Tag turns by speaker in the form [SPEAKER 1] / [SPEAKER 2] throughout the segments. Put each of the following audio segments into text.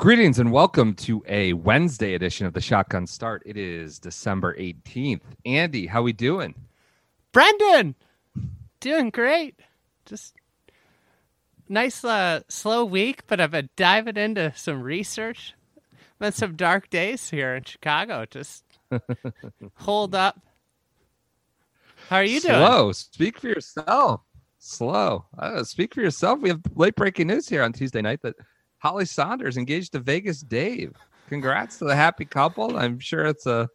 [SPEAKER 1] Greetings and welcome to a Wednesday edition of the Shotgun Start. It is December 18th. Andy, how we doing?
[SPEAKER 2] Brendan, doing great. Just nice, uh, slow week, but I've been diving into some research. Been some dark days here in Chicago. Just hold up. How are you doing?
[SPEAKER 1] Slow. Speak for yourself. Slow. Uh, speak for yourself. We have late breaking news here on Tuesday night that Holly Sonders engaged to Vegas Dave. Congrats to the happy couple. I'm sure it's a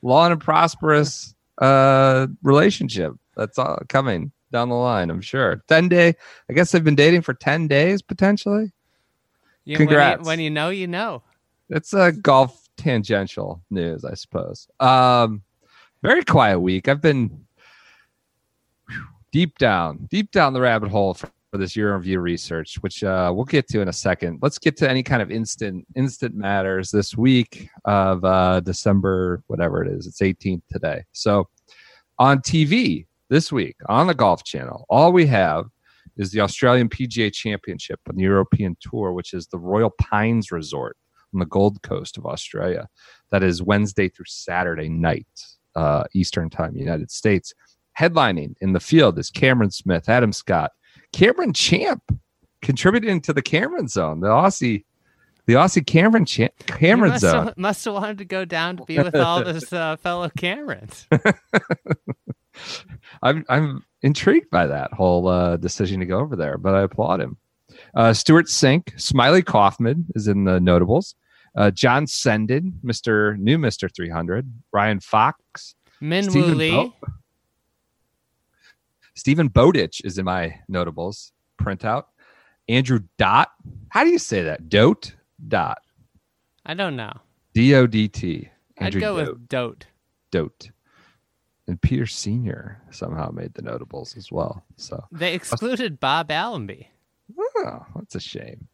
[SPEAKER 1] long and prosperous uh, relationship that's all coming down the line. I'm sure. 10 day, I guess they've been dating for 10 days potentially.
[SPEAKER 2] You-
[SPEAKER 1] Congrats.
[SPEAKER 2] When you, when you know, you know.
[SPEAKER 1] It's a golf tangential news, I suppose. Um, very quiet week. I've been deep down, deep down the rabbit hole for, for this year review research, which uh, we'll get to in a second. Let's get to any kind of instant instant matters this week of uh, December, whatever it is. It's 18th today. So on TV this week on the Golf Channel, all we have is the Australian PGA Championship on the European Tour, which is the Royal Pines Resort on the Gold Coast of Australia. That is Wednesday through Saturday night, uh, Eastern Time, United States. Headlining in the field is Cameron Smith, Adam Scott, Cameron Champ, contributing to the Cameron Zone, the Aussie, the Aussie Cameron Champ, Cameron
[SPEAKER 2] must
[SPEAKER 1] Zone.
[SPEAKER 2] have, must have wanted to go down to be with all his uh, fellow Camerons.
[SPEAKER 1] I'm I'm intrigued by that whole uh, decision to go over there, but I applaud him. Uh, Stewart Cink, Smylie Kaufman is in the notables. Uh, John Senden, Mister New Mister 300, Ryan Fox,
[SPEAKER 2] Min Woo Lee.
[SPEAKER 1] Bo- Stephen Bowditch is in my notables printout. Andrew Dot, how do you say that? Dote Dot
[SPEAKER 2] I don't know.
[SPEAKER 1] D O D T.
[SPEAKER 2] I'd go
[SPEAKER 1] Dote.
[SPEAKER 2] with Dote.
[SPEAKER 1] Dote. And Peter Senior somehow made the notables as well. So
[SPEAKER 2] They excluded Bob Allenby.
[SPEAKER 1] Oh, that's a shame.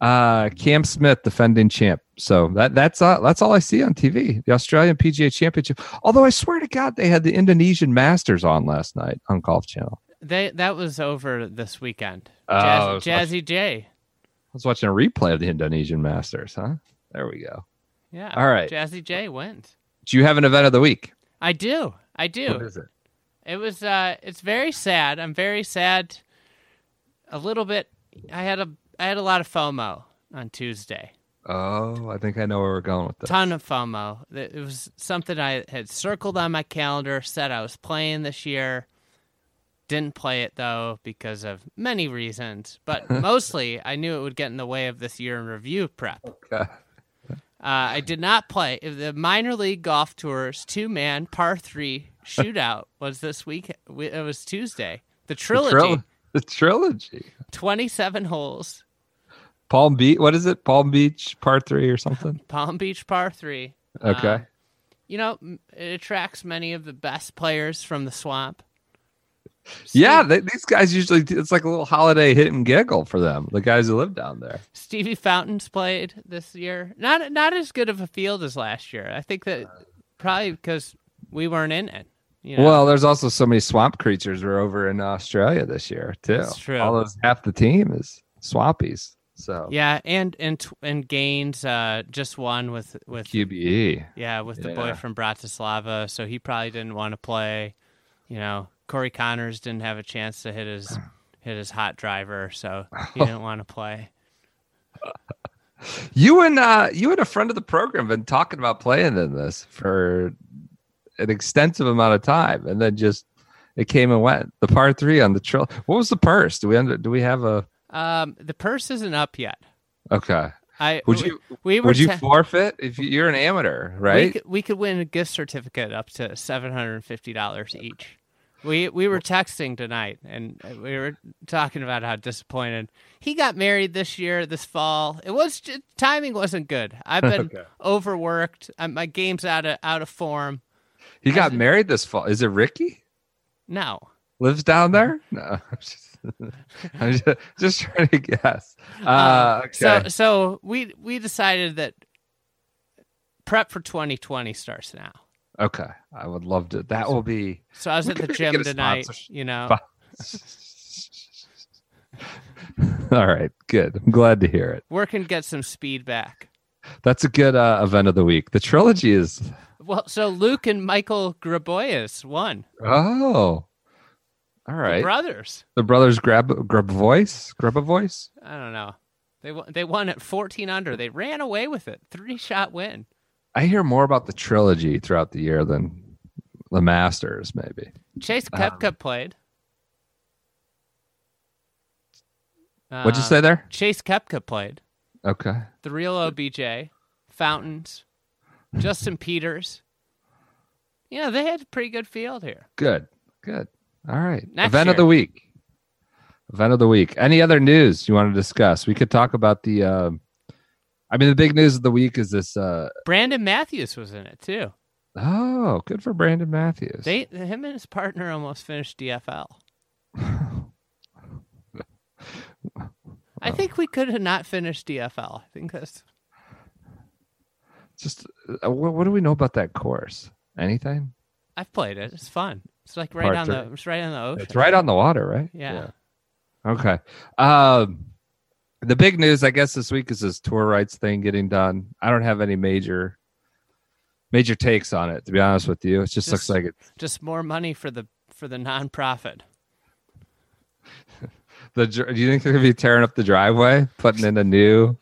[SPEAKER 1] Uh, Cam Smith, defending champ. So that that's uh, that's all I see on TV. The Australian PGA Championship. Although I swear to God, they had the Indonesian Masters on last night on Golf Channel.
[SPEAKER 2] They that was over this weekend.
[SPEAKER 1] Oh,
[SPEAKER 2] Jazz, Jazzy J.
[SPEAKER 1] I was watching a replay of the Indonesian Masters. Huh? There we go.
[SPEAKER 2] Yeah.
[SPEAKER 1] All right.
[SPEAKER 2] Jazzy J went.
[SPEAKER 1] Do you have an event of the week?
[SPEAKER 2] I do. I do.
[SPEAKER 1] is it?
[SPEAKER 2] It was uh it's very sad. I'm very sad. A little bit I had a I had a lot of FOMO on Tuesday.
[SPEAKER 1] Oh, I think I know where we're going with this.
[SPEAKER 2] Ton of FOMO. It was something I had circled on my calendar, said I was playing this year. Didn't play it though because of many reasons, but mostly I knew it would get in the way of this year in review prep.
[SPEAKER 1] Okay.
[SPEAKER 2] Uh, I did not play. The minor league golf tours two man par three shootout was this week. It was Tuesday. The trilogy,
[SPEAKER 1] The, tril- the trilogy.
[SPEAKER 2] twenty seven holes,
[SPEAKER 1] Palm Beach. What is it? Palm Beach Part Three or something?
[SPEAKER 2] Palm Beach par three.
[SPEAKER 1] Okay.
[SPEAKER 2] Um, you know, it attracts many of the best players from the swamp.
[SPEAKER 1] yeah, they, these guys usually it's like a little holiday hit and giggle for them. The guys who live down there.
[SPEAKER 2] Stevie Fountains played this year. Not not as good of a field as last year. I think that probably because we weren't in it. You know?
[SPEAKER 1] Well, there's also so many swamp creatures were over in Australia this year too.
[SPEAKER 2] That's true.
[SPEAKER 1] All those half the team is swampies. So
[SPEAKER 2] yeah, and and and Gaines uh, just won with with
[SPEAKER 1] QBE.
[SPEAKER 2] Yeah, with the boy from Bratislava, so he probably didn't want to play. You know, Corey Conners didn't have a chance to hit his hit his hot driver, so he didn't want to play.
[SPEAKER 1] You and uh, you and a friend of the program been talking about playing in this for an extensive amount of time, and then just it came and went. The par three on the trail. What was the purse? Do we under, do we have a
[SPEAKER 2] Um, the purse isn't up yet.
[SPEAKER 1] Okay.
[SPEAKER 2] I
[SPEAKER 1] Would you
[SPEAKER 2] We were
[SPEAKER 1] would you
[SPEAKER 2] te-
[SPEAKER 1] forfeit if you- you're an amateur,
[SPEAKER 2] We
[SPEAKER 1] right?
[SPEAKER 2] could, we could win a gift certificate up to seven hundred and fifty dollars each. We we were texting tonight, and we were talking about how disappointed he got married this year, this fall. It was just, timing wasn't good. I've been
[SPEAKER 1] Okay.
[SPEAKER 2] overworked. My game's out of out of form.
[SPEAKER 1] He got married this fall. Is it Ricky?
[SPEAKER 2] No,
[SPEAKER 1] Lives down there? No. I'm just, just, trying to guess. Uh, okay.
[SPEAKER 2] so so we we decided that prep for 2020 starts now.
[SPEAKER 1] okay. I would love to. That will be.
[SPEAKER 2] So I was at the gym tonight. You know,
[SPEAKER 1] All right. Good. I'm glad to hear it.
[SPEAKER 2] working to get some speed back.
[SPEAKER 1] That's a good uh, event of the week. The trilogy is.
[SPEAKER 2] Well, so Luke and Michael Graboyes won.
[SPEAKER 1] Oh. All right.
[SPEAKER 2] Brothers.
[SPEAKER 1] The brothers grab grab a voice. Grab a voice.
[SPEAKER 2] I don't know. They won, they won at 14 under. They ran away with it. Three shot win.
[SPEAKER 1] I hear more about the trilogy throughout the year than the Masters, maybe.
[SPEAKER 2] Chase
[SPEAKER 1] Um,
[SPEAKER 2] Koepka played.
[SPEAKER 1] What'd you
[SPEAKER 2] Uh,
[SPEAKER 1] say there?
[SPEAKER 2] Chase Koepka played.
[SPEAKER 1] Okay.
[SPEAKER 2] The real OBJ. Fountains. Justin Peters. Yeah, they had a pretty good field here.
[SPEAKER 1] Good. Good. All right.
[SPEAKER 2] Next
[SPEAKER 1] Event of the week. Event of the week. Any other news you want to discuss? We could talk about the. Uh, I mean, the big news of the week is this. Uh,
[SPEAKER 2] Brandon Matthews was in it too.
[SPEAKER 1] oh, good for Brandon Matthews.
[SPEAKER 2] They him and his partner almost finished DFL. I think we could have not finished DFL. I think that's
[SPEAKER 1] Just uh, what, what do we know about that course? Anything?
[SPEAKER 2] I've played it. It's fun. It's like right on the it's right on the ocean.
[SPEAKER 1] It's right on the water, right?
[SPEAKER 2] Yeah.
[SPEAKER 1] Okay. Um, the big news, I guess, this week is this tour rights thing getting done. I don't have any major major takes on it, to be honest with you. It just, looks like it.
[SPEAKER 2] Just more money for the for the nonprofit.
[SPEAKER 1] The do you think they're gonna be tearing up the driveway, putting in a new,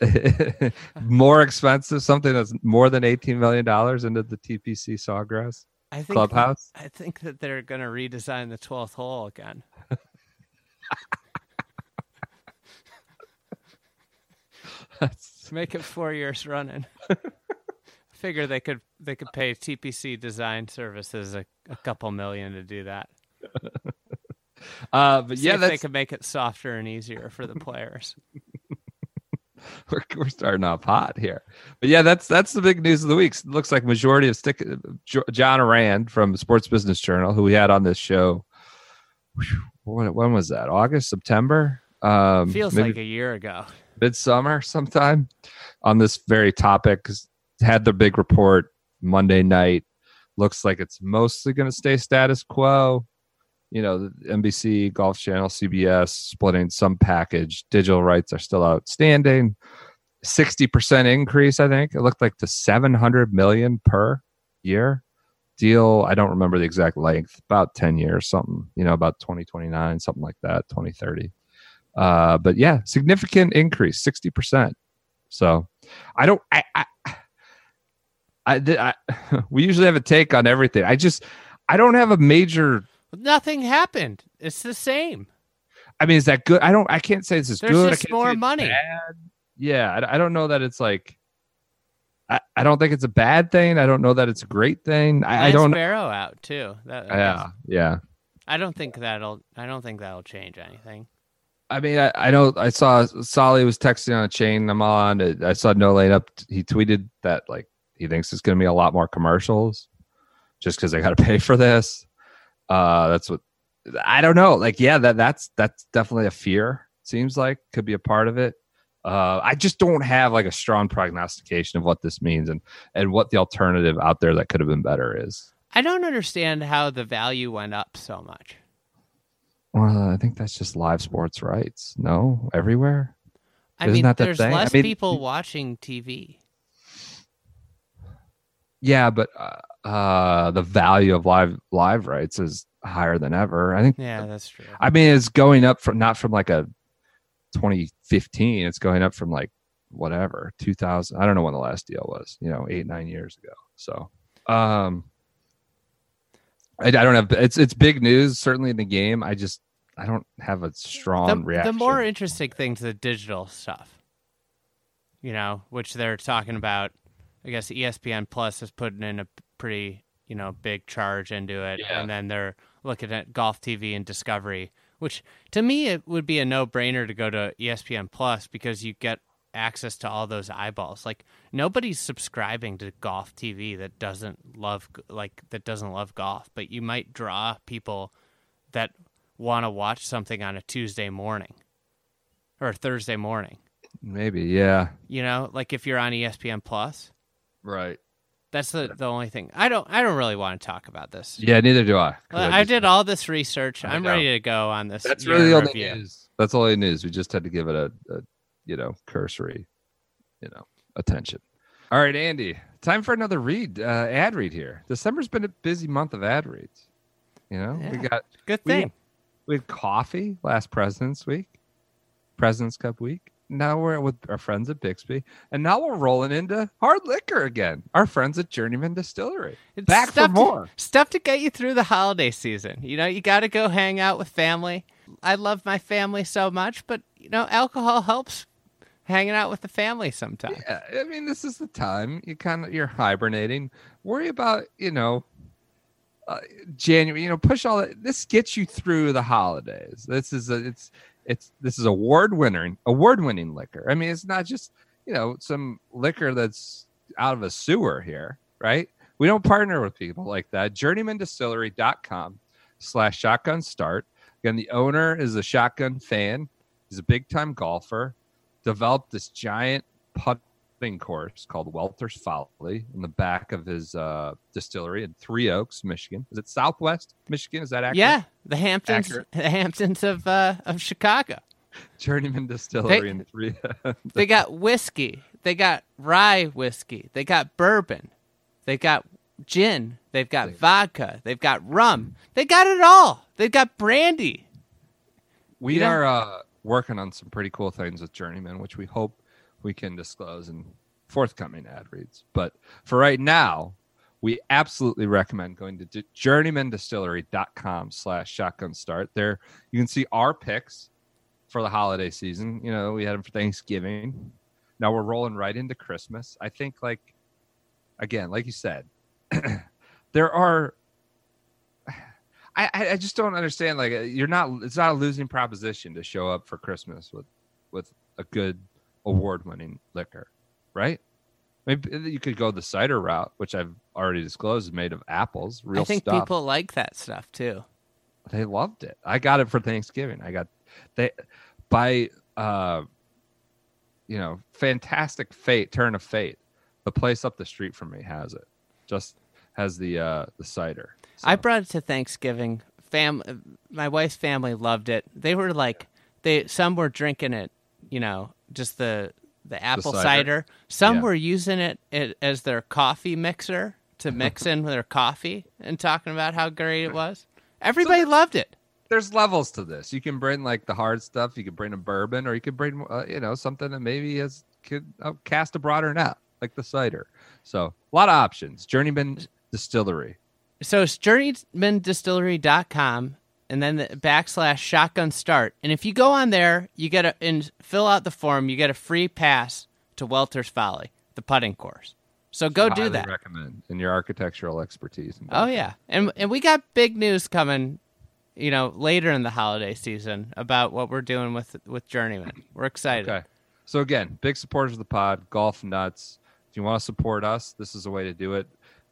[SPEAKER 1] more expensive something that's more than eighteen million dollars into the TPC Sawgrass
[SPEAKER 2] I think
[SPEAKER 1] clubhouse?
[SPEAKER 2] I think that they're going to redesign the 12th hole again. Make it 4 years running. Figure they could they could pay TPC Design Services a, a couple million to do that.
[SPEAKER 1] uh, but
[SPEAKER 2] See
[SPEAKER 1] yeah,
[SPEAKER 2] they could make it softer and easier for the players.
[SPEAKER 1] we're, we're starting off hot here. But yeah, that's that's the big news of the week. It looks like majority of stick John Ourand from Sports Business Journal, who we had on this show. When, when was that? August, September? Um,
[SPEAKER 2] Feels
[SPEAKER 1] maybe
[SPEAKER 2] like a year ago.
[SPEAKER 1] midsummer sometime on this very topic. Had the big report Monday night. Looks like it's mostly going to stay status quo. You know, NBC, Golf Channel, CBS splitting some package. Digital rights are still outstanding. 60% increase, I think. It looked like to 700 million per year deal. I don't remember the exact length, about 10 years, something, you know, about 2029, something like that, 2030. Uh, but yeah, significant increase, 60%. So I don't, I, I, I, I, we usually have a take on everything. I just, I don't have a major,
[SPEAKER 2] Nothing happened. It's the same.
[SPEAKER 1] I mean, is that good? I don't, I can't say this is
[SPEAKER 2] There's
[SPEAKER 1] good.
[SPEAKER 2] Just more money.
[SPEAKER 1] bad. Yeah. I, I don't know that it's like, I, I don't think it's a bad thing. I don't know that it's a great thing. I, I don't.
[SPEAKER 2] Barrow out too. That,
[SPEAKER 1] Yeah. Yeah.
[SPEAKER 2] I don't think that'll. I don't think that'll change anything.
[SPEAKER 1] I mean, I, I know I saw Solly was texting on a chain I'm on. I saw No Lane up. He tweeted that like he thinks it's going to be a lot more commercials, just because they got to pay for this. Uh, that's what I don't know. Like, yeah, that that's that's definitely a fear. Seems like could be a part of it. Uh, I just don't have like a strong prognostication of what this means and and what the alternative out there that could have been better is.
[SPEAKER 2] I don't understand how the value went up so much.
[SPEAKER 1] Well, I think that's just live sports rights. No, everywhere.
[SPEAKER 2] I
[SPEAKER 1] Isn't
[SPEAKER 2] mean, there's
[SPEAKER 1] thing? I
[SPEAKER 2] less
[SPEAKER 1] mean-
[SPEAKER 2] people watching TV.
[SPEAKER 1] Yeah, but uh, uh, the value of live live rights is higher than ever. I think.
[SPEAKER 2] Yeah, that's true.
[SPEAKER 1] I mean, it's going up from not from like a 2015. It's going up from like whatever 2000. I don't know when the last deal was. You know, eight nine years ago. So, um, I, I don't have. It's it's big news certainly in the game. I just I don't have a strong
[SPEAKER 2] the,
[SPEAKER 1] reaction.
[SPEAKER 2] the more interesting thing's the digital stuff. You know, which they're talking about. I guess ESPN Plus is putting in a pretty, you know, big charge into it,
[SPEAKER 1] Yeah.
[SPEAKER 2] and then they're looking at Golf TV and Discovery, which to me it would be a no-brainer to go to ESPN Plus because you get access to all those eyeballs. Like nobody's subscribing to Golf TV that doesn't love like that doesn't love golf, but you might draw people that want to watch something on a Tuesday morning or a Thursday morning.
[SPEAKER 1] maybe, yeah,
[SPEAKER 2] You know, like if you're on ESPN Plus,
[SPEAKER 1] right.
[SPEAKER 2] that's the the only thing. I don't I don't really want to talk about this.
[SPEAKER 1] Yeah, neither do I.
[SPEAKER 2] Well, I
[SPEAKER 1] just-
[SPEAKER 2] did all this research.
[SPEAKER 1] I
[SPEAKER 2] I'm ready to go on this.
[SPEAKER 1] That's really the only
[SPEAKER 2] review.
[SPEAKER 1] news. That's all the news. We just had to give it a, a you know cursory, you know, attention. All right, Andy. Time for another read. Uh, ad read here. December's been a busy month of ad reads. You know, we got
[SPEAKER 2] Good
[SPEAKER 1] we-
[SPEAKER 2] thing.
[SPEAKER 1] we had coffee last President's Week, President's Cup week. Now we're with our friends at Bixby, and now we're rolling into hard liquor again. Our friends at Journeyman Distillery,
[SPEAKER 2] It's
[SPEAKER 1] back for
[SPEAKER 2] stuff to-
[SPEAKER 1] more.
[SPEAKER 2] stuff to get you through the holiday season. You know, you got to go hang out with family. I love my family so much, but you know, alcohol helps hanging out with the family sometimes.
[SPEAKER 1] Yeah, I mean, this is the time you kind of you're hibernating. Worry about you know, uh, January. You know, push all that. This gets you through the holidays. This is a it's it's this is award winning award winning liquor. I mean, it's not just you know some liquor that's out of a sewer here, right? We don't partner with people like that. JourneymanDistillery.com slash shotgun start. Again, the owner is a shotgun fan. He's a big time golfer developed this giant course called Welter's Folly in the back of his uh, distillery in Three Oaks, Michigan. Is it Southwest Michigan? Is that accurate?
[SPEAKER 2] Yeah, the Hamptons,
[SPEAKER 1] Accurate.
[SPEAKER 2] the Hamptons of uh, of Chicago.
[SPEAKER 1] Journeyman Distillery
[SPEAKER 2] They-
[SPEAKER 1] in Three.
[SPEAKER 2] They got whiskey. They got rye whiskey. They got bourbon. They got gin. They've got vodka. They've got rum. They got it all. They've got brandy.
[SPEAKER 1] we
[SPEAKER 2] You know-
[SPEAKER 1] are uh, working on some pretty cool things with Journeyman, which we hope we can disclose in forthcoming ad reads. But for right now, we absolutely recommend going to journeymandistillery.com slash shotgun start. There you can see our picks for the holiday season. You know, we had them for Thanksgiving. Now we're rolling right into Christmas. I think like again, like you said, there are I, I I just don't understand. Like uh, you're not. It's not a losing proposition to show up for Christmas with with a good award winning liquor, right? Maybe you could go the cider route, which I've already disclosed is made of apples, real
[SPEAKER 2] I think
[SPEAKER 1] stuff.
[SPEAKER 2] people like that stuff too.
[SPEAKER 1] they loved it. I got it for Thanksgiving. I got they by uh you know fantastic fate turn of fate. The place up the street from me has it. Just has the uh the cider.
[SPEAKER 2] I brought it to Thanksgiving. Fam, my wife's family loved it. They were like, they some were drinking it, you know, just the the apple
[SPEAKER 1] cider?
[SPEAKER 2] cider. Some
[SPEAKER 1] Yeah.
[SPEAKER 2] were using it, it as their coffee mixer to mix in with their coffee and talking about how great it was. Everybody loved it.
[SPEAKER 1] there's levels to this. You can bring like the hard stuff. You can bring a bourbon, or you could bring uh, you know something that maybe has could uh, cast a broader net, like the cider. So a lot of options. Journeyman Distillery.
[SPEAKER 2] So it's journeymandistillery.com and then the backslash shotgun start. And if you go on there, you get a and fill out the form, you get a free pass to Welter's Folly, the putting course. So go do that.
[SPEAKER 1] Recommend in your architectural expertise.
[SPEAKER 2] Oh yeah, and and we got big news coming, you know, later in the holiday season about what we're doing with with Journeyman. We're excited.
[SPEAKER 1] Okay. So again, big supporters of the pod, golf nuts. If you want to support us, this is a way to do it.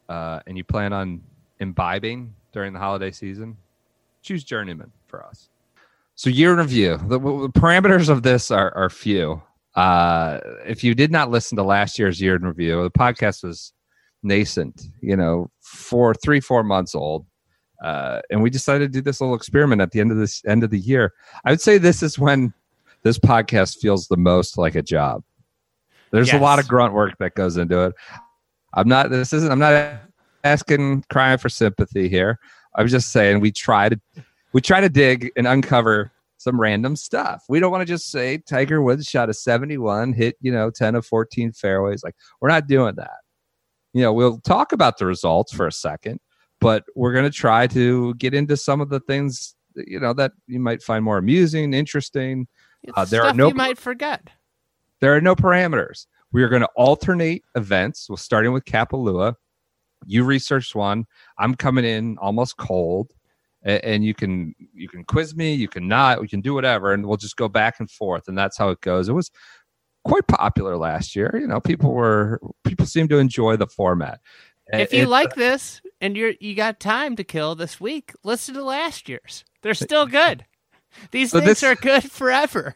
[SPEAKER 1] Uh, and you plan on imbibing during the holiday season, choose Journeyman for us. So year in review. The, the parameters of this are, are few. Uh, if you did not listen to last year's year in review, the podcast was nascent. You know, four, three, four months old. Uh, and we decided to do this little experiment at the end of this end of the year. I would say this is when this podcast feels the most like a job. There's a lot of grunt work that goes into it. I'm not. This isn't. I'm not asking, crying for sympathy here. I'm just saying we try to, we try to dig and uncover some random stuff. We don't want to just say Tiger Woods shot a 71, hit you know 10 of 14 fairways. Like we're not doing that. You know, we'll talk about the results for a second, but we're going to try to get into some of the things you know that you might find more amusing, interesting. Uh, there are no-
[SPEAKER 2] you might forget.
[SPEAKER 1] There are no parameters. We are going to alternate events. Well, starting with Kapalua. You researched one. I'm coming in almost cold, and you can you can quiz me. You can not. We can do whatever, and we'll just go back and forth, and that's how it goes. It was quite popular last year. You know, people were people seem to enjoy the format.
[SPEAKER 2] If you
[SPEAKER 1] it-
[SPEAKER 2] like this and you're you got time to kill this week, listen to last year's. They're still good. These
[SPEAKER 1] So
[SPEAKER 2] things
[SPEAKER 1] this-
[SPEAKER 2] are good forever.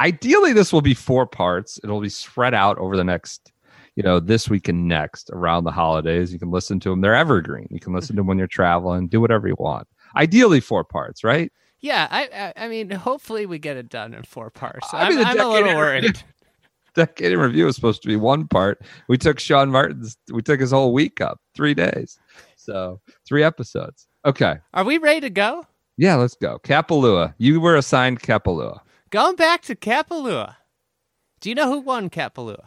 [SPEAKER 1] ideally this will be four parts it'll be spread out over the next you know this week and next around the holidays you can listen to them they're evergreen. You can listen to mm-hmm. them when you're traveling. Do whatever you want. Ideally four parts right?
[SPEAKER 2] Yeah, I, I I mean, hopefully we get it done in four parts.
[SPEAKER 1] I
[SPEAKER 2] I'm,
[SPEAKER 1] mean, the
[SPEAKER 2] I'm a little worried.
[SPEAKER 1] decade in review is supposed to be one part. We took sean martin's we took his whole week up three days. So three episodes. Okay.
[SPEAKER 2] Are we ready to go?
[SPEAKER 1] yeah let's go. Kapalua. You were assigned kapalua.
[SPEAKER 2] Going back to Kapalua. Do you know who won Kapalua?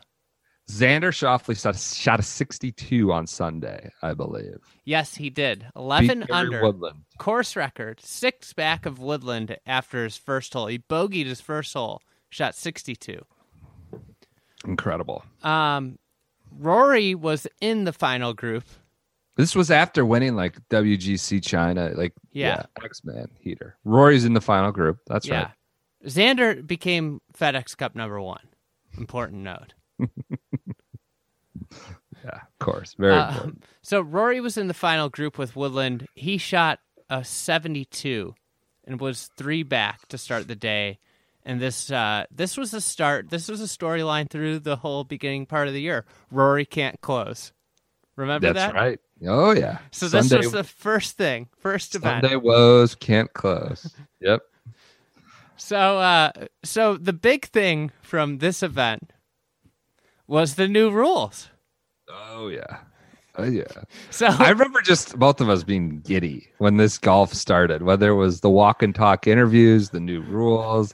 [SPEAKER 1] Xander shoffley shot, shot a 62 on sunday i believe
[SPEAKER 2] Yes, he did.
[SPEAKER 1] Beat
[SPEAKER 2] 11
[SPEAKER 1] Gary
[SPEAKER 2] under.
[SPEAKER 1] woodland
[SPEAKER 2] Course record. Six back of Woodland after his first hole. He bogeyed his first hole. Shot 62.
[SPEAKER 1] incredible
[SPEAKER 2] Um, Rory was in the final group.
[SPEAKER 1] This was after winning like WGC China, like
[SPEAKER 2] Yeah.
[SPEAKER 1] X Man heater. Rory's in the final group. That's
[SPEAKER 2] yeah.
[SPEAKER 1] right.
[SPEAKER 2] Xander became FedEx Cup number one. Important note.
[SPEAKER 1] Yeah, of course. Very
[SPEAKER 2] Uh,
[SPEAKER 1] important.
[SPEAKER 2] so Rory was in the final group with Woodland. He shot a 72 and was three back to start the day. And this uh, this was a start. This was a storyline through the whole beginning part of the year. Rory can't close. Remember
[SPEAKER 1] That's
[SPEAKER 2] that?
[SPEAKER 1] right. Oh yeah.
[SPEAKER 2] So this
[SPEAKER 1] Sunday,
[SPEAKER 2] was the first thing, first event.
[SPEAKER 1] Sunday woes can't close. Yep.
[SPEAKER 2] So uh, so the big thing from this event was the new rules.
[SPEAKER 1] Oh yeah. Oh yeah.
[SPEAKER 2] So
[SPEAKER 1] I remember just both of us being giddy when this golf started. Whether it was the walk and talk interviews, the new rules.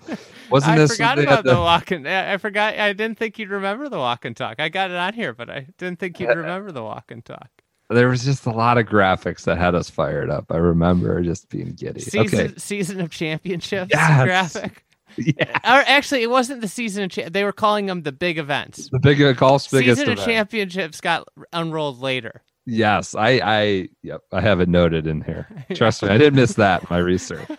[SPEAKER 1] Wasn't
[SPEAKER 2] I
[SPEAKER 1] this
[SPEAKER 2] forgot about
[SPEAKER 1] at
[SPEAKER 2] the walk and I I forgot. I didn't think you'd remember the walk and talk. I got it on here, but I didn't think you'd remember the walk and talk.
[SPEAKER 1] there was just a lot of graphics that had us fired up. I remember just being giddy.
[SPEAKER 2] Season
[SPEAKER 1] okay.
[SPEAKER 2] season of championships
[SPEAKER 1] Yes.
[SPEAKER 2] graphic.
[SPEAKER 1] Yeah.
[SPEAKER 2] Or actually, it wasn't the season of cha- they were calling them the big events.
[SPEAKER 1] The big golf's biggest
[SPEAKER 2] Season of
[SPEAKER 1] event.
[SPEAKER 2] championships got unrolled later.
[SPEAKER 1] Yes, I, I, yep, I have it noted in here. Trust me, I didn't miss that my research.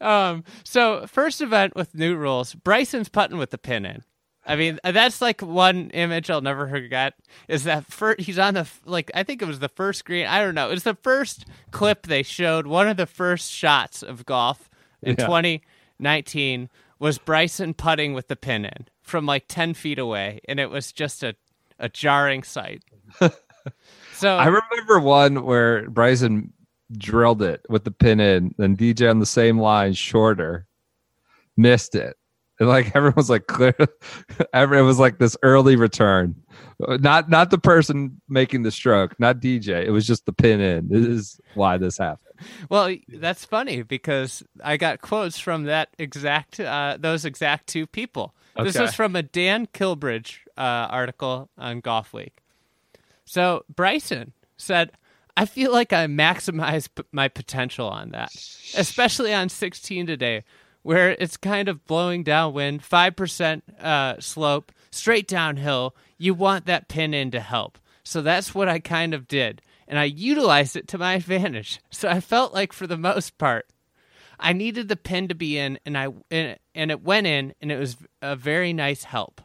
[SPEAKER 2] Um, so first event with new rules. Bryson's putting with the pin in. I mean, that's like one image I'll never forget. Is that first? He's on the like I think it was the first green. I don't know. It's the first clip they showed. One of the first shots of golf in
[SPEAKER 1] Yeah.
[SPEAKER 2] 2019 was Bryson putting with the pin in from like 10 feet away, and it was just a a jarring sight. so
[SPEAKER 1] I remember one where Bryson drilled it with the pin in, then DJ on the same line, shorter, missed it. And like everyone was like clear, every, it was like this early return, not not the person making the stroke, not DJ. It was just the pin in. This is why this happened.
[SPEAKER 2] Well, that's funny because I got quotes from that exact uh, those exact two people. This
[SPEAKER 1] Okay.
[SPEAKER 2] was from a Dan Kilbridge uh, article on Golf Week. So Bryson said, "I feel like I maximized p- my potential on that, especially on 16 today, where it's kind of blowing downwind, five percent uh, slope, straight downhill. You want that pin in to help. So that's what I kind of did." And I utilized it to my advantage. So I felt like, for the most part, I needed the pin to be in, and I and, it went in, and it was a very nice help.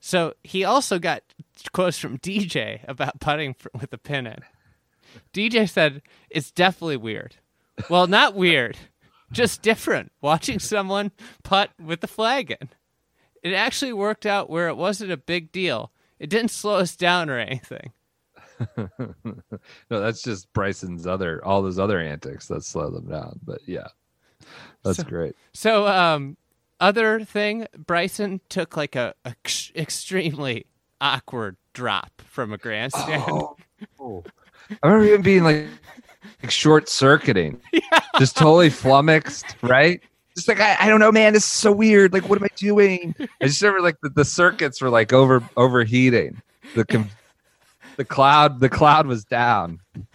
[SPEAKER 2] So he also got quotes from DJ about putting for, with the pin in. DJ said it's definitely weird. Well, not weird, just different. Watching someone putt with the flag in. It actually worked out where it wasn't a big deal. It didn't slow us down or anything.
[SPEAKER 1] No, that's just Bryson's other all those other antics that slow them down. But yeah, that's
[SPEAKER 2] So-
[SPEAKER 1] great.
[SPEAKER 2] So, um, other thing, Bryson took like a, a ex- extremely awkward drop from a grandstand.
[SPEAKER 1] Oh. I remember even being like, like short circuiting, just totally flummoxed, right? Just like I, I don't know, man. This is so weird. Like, what am I doing? I just remember like the, the circuits were like over overheating. The the cloud the cloud was down.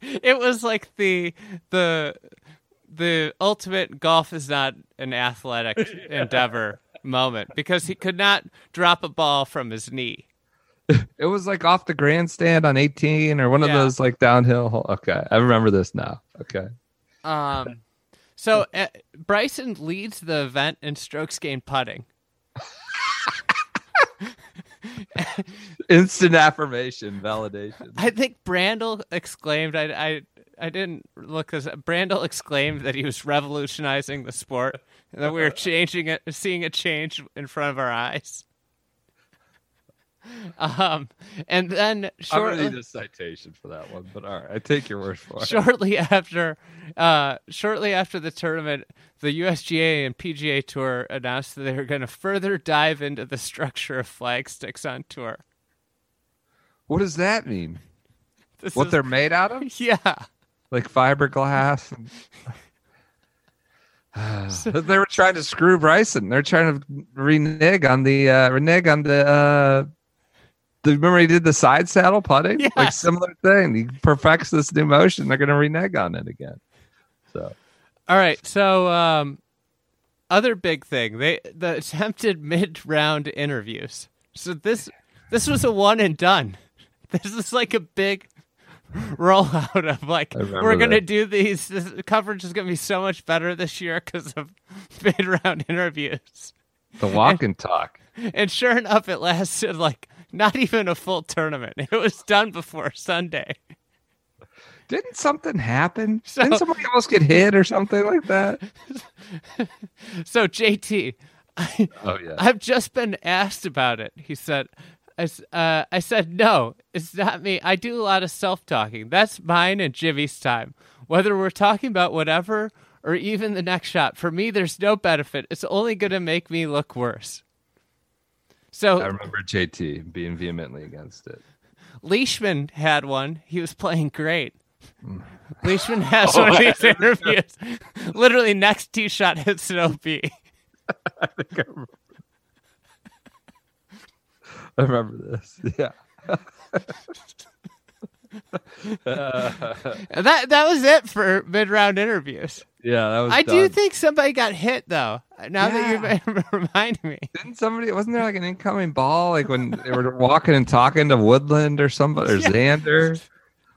[SPEAKER 2] It was like the the the ultimate golf is not an athletic endeavor moment because he could not drop a ball from his knee.
[SPEAKER 1] It was like off the grandstand on 18 or one of those like downhill. Okay, I remember this now. Okay.
[SPEAKER 2] Um, so uh, Bryson leads the event in strokes gained putting.
[SPEAKER 1] Instant affirmation, validation.
[SPEAKER 2] I think Brandel exclaimed. I I I didn't look this. up. Brandel exclaimed that he was revolutionizing the sport and that we were changing it, seeing a change in front of our eyes. Um, and then
[SPEAKER 1] shortly,
[SPEAKER 2] shortly,
[SPEAKER 1] gonna need a citation for that one, but all right, I take your word for it.
[SPEAKER 2] shortly after, uh, shortly after the tournament, the USGA and PGA Tour announced that they were going to further dive into the structure of flag sticks on tour.
[SPEAKER 1] What does that mean?
[SPEAKER 2] This
[SPEAKER 1] What
[SPEAKER 2] is-
[SPEAKER 1] they're made out of?
[SPEAKER 2] yeah.
[SPEAKER 1] Like fiberglass? and- they were trying to screw Bryson. They're trying to renege on the uh, renege on the. Uh, the, remember he did the side saddle putting, like similar thing. He perfects this new motion. They're going to renege on it again. So
[SPEAKER 2] All right, so um, other big thing they the attempted mid round interviews. So this this was a one and done. This is like a big rollout of like we're gonna
[SPEAKER 1] that.
[SPEAKER 2] do these. This coverage is gonna be so much better this year because of mid round interviews.
[SPEAKER 1] the walk and talk.
[SPEAKER 2] And sure enough, it lasted like not even a full tournament. It was done before Sunday.
[SPEAKER 1] Didn't something happen?
[SPEAKER 2] So-
[SPEAKER 1] Didn't somebody else get hit or something like that?
[SPEAKER 2] So JT,
[SPEAKER 1] Oh yeah.
[SPEAKER 2] I've just been asked about it. He said, I, s- uh, I said, no, it's not me. I do a lot of self talking. That's mine and Jimmy's time. Whether we're talking about whatever or even the next shot, for me, there's no benefit. It's only going to make me look worse. So
[SPEAKER 1] I remember JT being vehemently against it.
[SPEAKER 2] Leishman had one. He was playing great. Mm. Leishman has oh, one of these interviews. Literally, next tee shot hits an OB.
[SPEAKER 1] I think I remember this. Yeah.
[SPEAKER 2] That that was it for mid round interviews.
[SPEAKER 1] Yeah, that was.
[SPEAKER 2] I do think somebody got hit though. Now that you remind me,
[SPEAKER 1] Didn't somebody? Wasn't there like an incoming ball? Like when they were walking and talking to Woodland or somebody or Xander.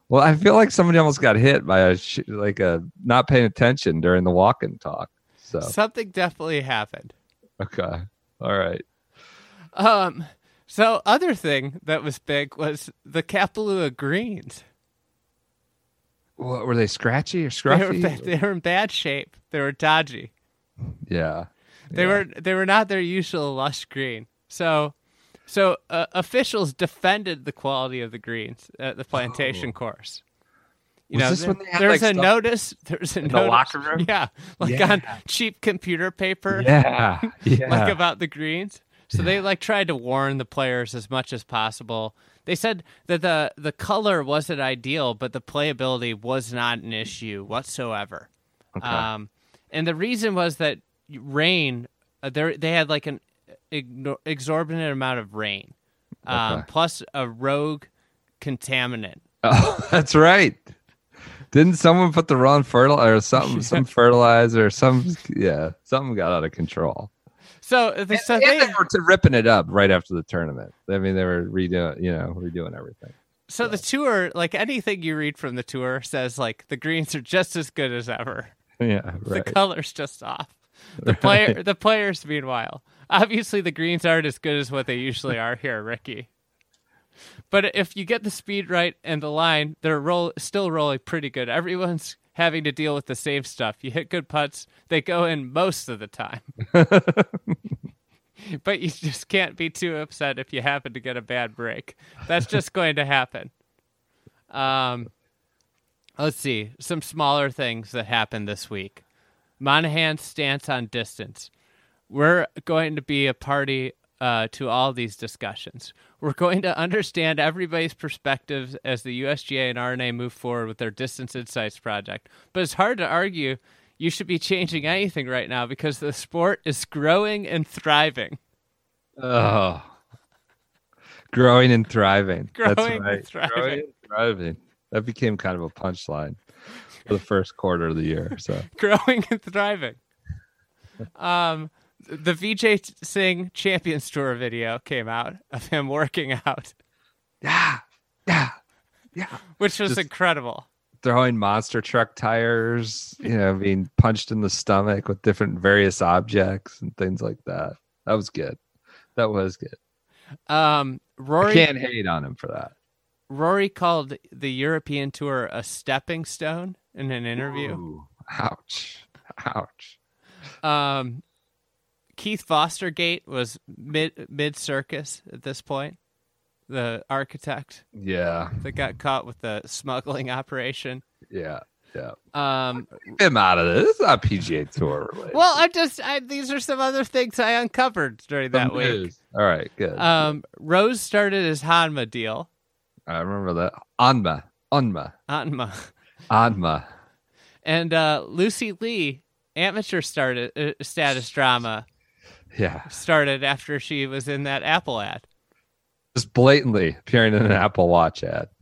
[SPEAKER 1] Well, I feel like somebody almost got hit by a sh- like a not paying attention during the walk and talk. So
[SPEAKER 2] something definitely happened.
[SPEAKER 1] okay, all right.
[SPEAKER 2] Um, so other thing that was big was the Kapalua greens.
[SPEAKER 1] What were they? Scratchy or
[SPEAKER 2] They were,
[SPEAKER 1] scruffy?
[SPEAKER 2] they were in bad shape. They were dodgy.
[SPEAKER 1] yeah.
[SPEAKER 2] They
[SPEAKER 1] Yeah.
[SPEAKER 2] were they were not their usual lush green. So, so uh, officials defended the quality of the greens at the plantation course. You
[SPEAKER 1] Was
[SPEAKER 2] know,
[SPEAKER 1] this
[SPEAKER 2] there,
[SPEAKER 1] when they had,
[SPEAKER 2] there was
[SPEAKER 1] like,
[SPEAKER 2] a
[SPEAKER 1] stuff
[SPEAKER 2] notice. There was a
[SPEAKER 1] the
[SPEAKER 2] notice,
[SPEAKER 1] locker room?
[SPEAKER 2] Yeah, like
[SPEAKER 1] Yeah.
[SPEAKER 2] on cheap computer paper.
[SPEAKER 1] Yeah. Yeah.
[SPEAKER 2] like about the greens. So they like tried to warn the players as much as possible. They said that the the color wasn't ideal, but the playability was not an issue whatsoever.
[SPEAKER 1] Okay.
[SPEAKER 2] Um, and the reason was that rain. Uh, there they had like an exorbitant amount of rain, um,
[SPEAKER 1] Okay.
[SPEAKER 2] plus a rogue contaminant.
[SPEAKER 1] Oh, that's right. Didn't someone put the wrong fertilizer or something, some fertilizer, or some yeah, something got out of control.
[SPEAKER 2] So, uh, the, so
[SPEAKER 1] and
[SPEAKER 2] they,
[SPEAKER 1] they were ripping it up right after the tournament. I mean, they were redoing, you know, redoing everything.
[SPEAKER 2] so the tour, like anything you read from the tour, says like the greens are just as good as ever.
[SPEAKER 1] Yeah,
[SPEAKER 2] the color's just off. The player, the players, meanwhile, obviously the greens aren't as good as what they usually are here, Ricky. But if you get the speed right and the line, they're roll still rolling pretty good. Everyone's having to deal with the same stuff. You hit good putts, they go in most of the time. but you just can't be too upset if you happen to get a bad break. That's just going to happen. Um, let's see some smaller things that happened this week. Monahan's stance on distance. We're going to be a party uh, to all these discussions. We're going to understand everybody's perspectives as the USGA and R&A move forward with their Distance Insights project. But it's hard to argue you should be changing anything right now because the sport is growing and thriving.
[SPEAKER 1] Oh, growing and thriving. That's
[SPEAKER 2] Growing and
[SPEAKER 1] right.
[SPEAKER 2] thriving.
[SPEAKER 1] Growing and thriving. That became kind of a punchline. for the first quarter of the year. So
[SPEAKER 2] growing and thriving. Um, the VJ Singh Champions Tour video came out of him working out,
[SPEAKER 1] yeah, yeah, yeah.
[SPEAKER 2] which was
[SPEAKER 1] Just-
[SPEAKER 2] incredible.
[SPEAKER 1] Throwing monster truck tires, you know, being punched in the stomach with different various objects and things like that. That was good. That was good.
[SPEAKER 2] Um,
[SPEAKER 1] I
[SPEAKER 2] Rory
[SPEAKER 1] can't hate on him for that.
[SPEAKER 2] Rory called the European Tour a stepping stone in an interview.
[SPEAKER 1] Ooh, ouch, ouch.
[SPEAKER 2] Um, Keith Fostergate was mid mid circus at this point. The architect
[SPEAKER 1] Yeah,
[SPEAKER 2] that got caught with the smuggling operation.
[SPEAKER 1] yeah, yeah.
[SPEAKER 2] Um,
[SPEAKER 1] Him out of this. It's not PGA Tour related.
[SPEAKER 2] well, I just I, these are some other things I uncovered during that
[SPEAKER 1] Some
[SPEAKER 2] week.
[SPEAKER 1] news. All right, good.
[SPEAKER 2] Um, Rose started his Hanma deal.
[SPEAKER 1] I remember that. Anma, Anma,
[SPEAKER 2] Hanma.
[SPEAKER 1] Anma.
[SPEAKER 2] And uh, Lucy Li, amateur started uh, status drama,
[SPEAKER 1] Yeah,
[SPEAKER 2] started after she was in that Apple ad.
[SPEAKER 1] just blatantly appearing in an Apple Watch ad.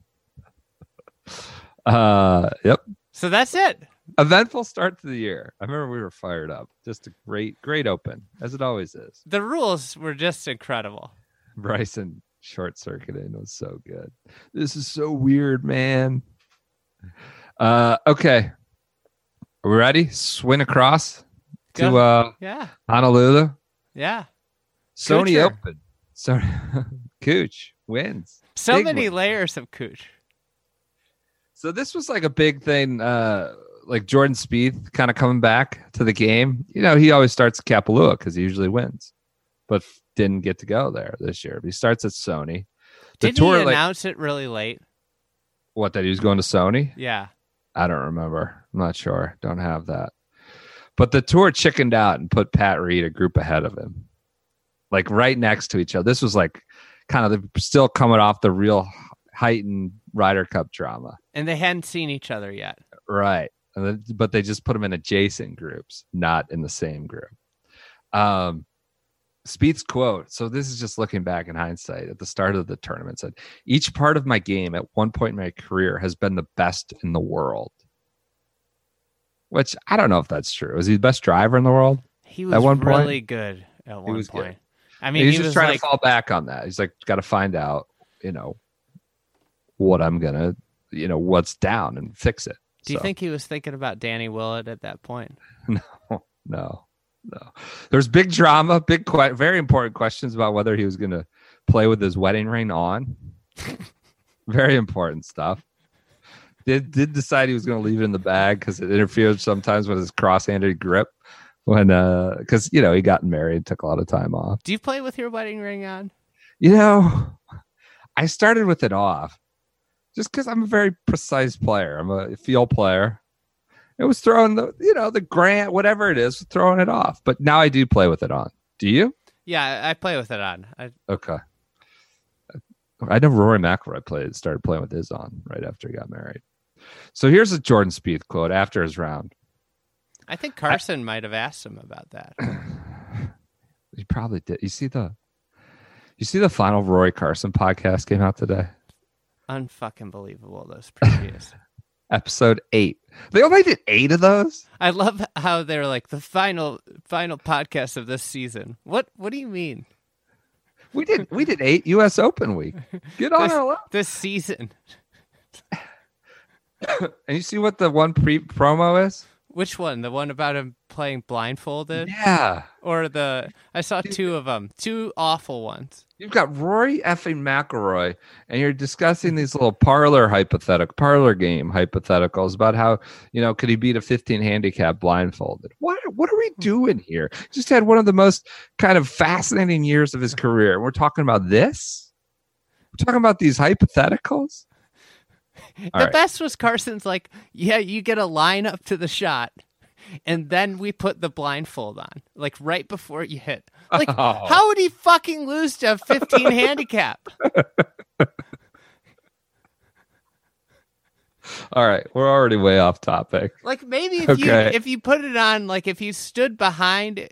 [SPEAKER 1] Uh, yep.
[SPEAKER 2] So that's it.
[SPEAKER 1] Eventful start to the year. I remember we were fired up. Just a great, great open, as it always is.
[SPEAKER 2] The rules were just incredible.
[SPEAKER 1] Bryson short circuiting was so good. This is so weird, man. Uh, okay. Are we ready? Swing across to uh
[SPEAKER 2] Yeah,
[SPEAKER 1] Honolulu.
[SPEAKER 2] Yeah.
[SPEAKER 1] Sony
[SPEAKER 2] Kuchar.
[SPEAKER 1] Open. Sorry, Cooch wins.
[SPEAKER 2] So
[SPEAKER 1] Big
[SPEAKER 2] many
[SPEAKER 1] one.
[SPEAKER 2] layers of cooch.
[SPEAKER 1] So this was like a big thing. Uh, like Jordan Spieth kind of coming back to the game. You know, he always starts at Kapalua because he usually wins, but didn't get to go there this year. But He starts at Sony. The
[SPEAKER 2] Did
[SPEAKER 1] tour,
[SPEAKER 2] he
[SPEAKER 1] like
[SPEAKER 2] announce it really late?
[SPEAKER 1] what that he was going to Sony.
[SPEAKER 2] Yeah.
[SPEAKER 1] I don't remember. I'm not sure. Don't have that. But the tour chickened out and put Pat Reed a group ahead of him, like right next to each other. This was like kind of the, still coming off the real heightened Ryder Cup drama.
[SPEAKER 2] And they hadn't seen each other yet.
[SPEAKER 1] Right. And then, but they just put them in adjacent groups, not in the same group. Um, Spieth's quote. So this is just looking back in hindsight at the start of the tournament said, each part of my game at one point in my career has been the best in the world. Which I don't know if that's true. Was he the best driver in the world?
[SPEAKER 2] He was at
[SPEAKER 1] one point,
[SPEAKER 2] really good at one
[SPEAKER 1] was good.
[SPEAKER 2] point. I mean,
[SPEAKER 1] He's
[SPEAKER 2] he
[SPEAKER 1] just
[SPEAKER 2] was
[SPEAKER 1] trying
[SPEAKER 2] like,
[SPEAKER 1] to fall back on that. He's like, got to find out, you know, what I'm gonna, you know, what's down and fix it.
[SPEAKER 2] do you think he was thinking about Danny Willett at that point?
[SPEAKER 1] No, no, no. There's big drama, big, que- very important questions about whether he was going to play with his wedding ring on. very important stuff. Did did decide he was going to leave it in the bag because it interfered sometimes with his cross-handed grip when uh because you know he got married, took a lot of time off.
[SPEAKER 2] Do you play with your wedding ring on?
[SPEAKER 1] You know, I started with it off just because I'm a very precise player. I'm a field player. It was throwing the, you know, the grant, whatever it is, throwing it off. But now I do play with it on. Do you?
[SPEAKER 2] Yeah, I play with it on. I,
[SPEAKER 1] Okay. I know Rory McIlroy played, started playing with his on right after he got married. So here's a Jordan Spieth quote after his round.
[SPEAKER 2] I think Carson might have asked him about that.
[SPEAKER 1] He probably did. You see the, you see the final Roy Carson podcast came out today.
[SPEAKER 2] Unfucking believable those previews.
[SPEAKER 1] Episode eight. They only did eight of those.
[SPEAKER 2] I love how they're like the final final podcast of this season. What what do you mean?
[SPEAKER 1] We did we did eight U.S. Open week. Get on
[SPEAKER 2] This,
[SPEAKER 1] our level.
[SPEAKER 2] this season.
[SPEAKER 1] And you see what the one pre promo is?
[SPEAKER 2] Which one? The one about him playing blindfolded,
[SPEAKER 1] Yeah,
[SPEAKER 2] or the? I saw two of them. Two awful ones.
[SPEAKER 1] you've got Rory effing McIlroy, and you're discussing these little parlor hypothetical parlor game hypotheticals about how you know could he beat a 15 handicap blindfolded? What what are we hmm. doing here? Just had one of the most kind of fascinating years of his career, and we're talking about this. We're talking about these hypotheticals.
[SPEAKER 2] The
[SPEAKER 1] right.
[SPEAKER 2] best was Carson's like, yeah, you get a line up to the shot, and then we put the blindfold on, like right before you hit. Like,
[SPEAKER 1] Oh.
[SPEAKER 2] how would he fucking lose to a 15 handicap?
[SPEAKER 1] All right, we're already way off topic.
[SPEAKER 2] Like maybe if
[SPEAKER 1] Okay.
[SPEAKER 2] you if you put it on, like if you stood behind,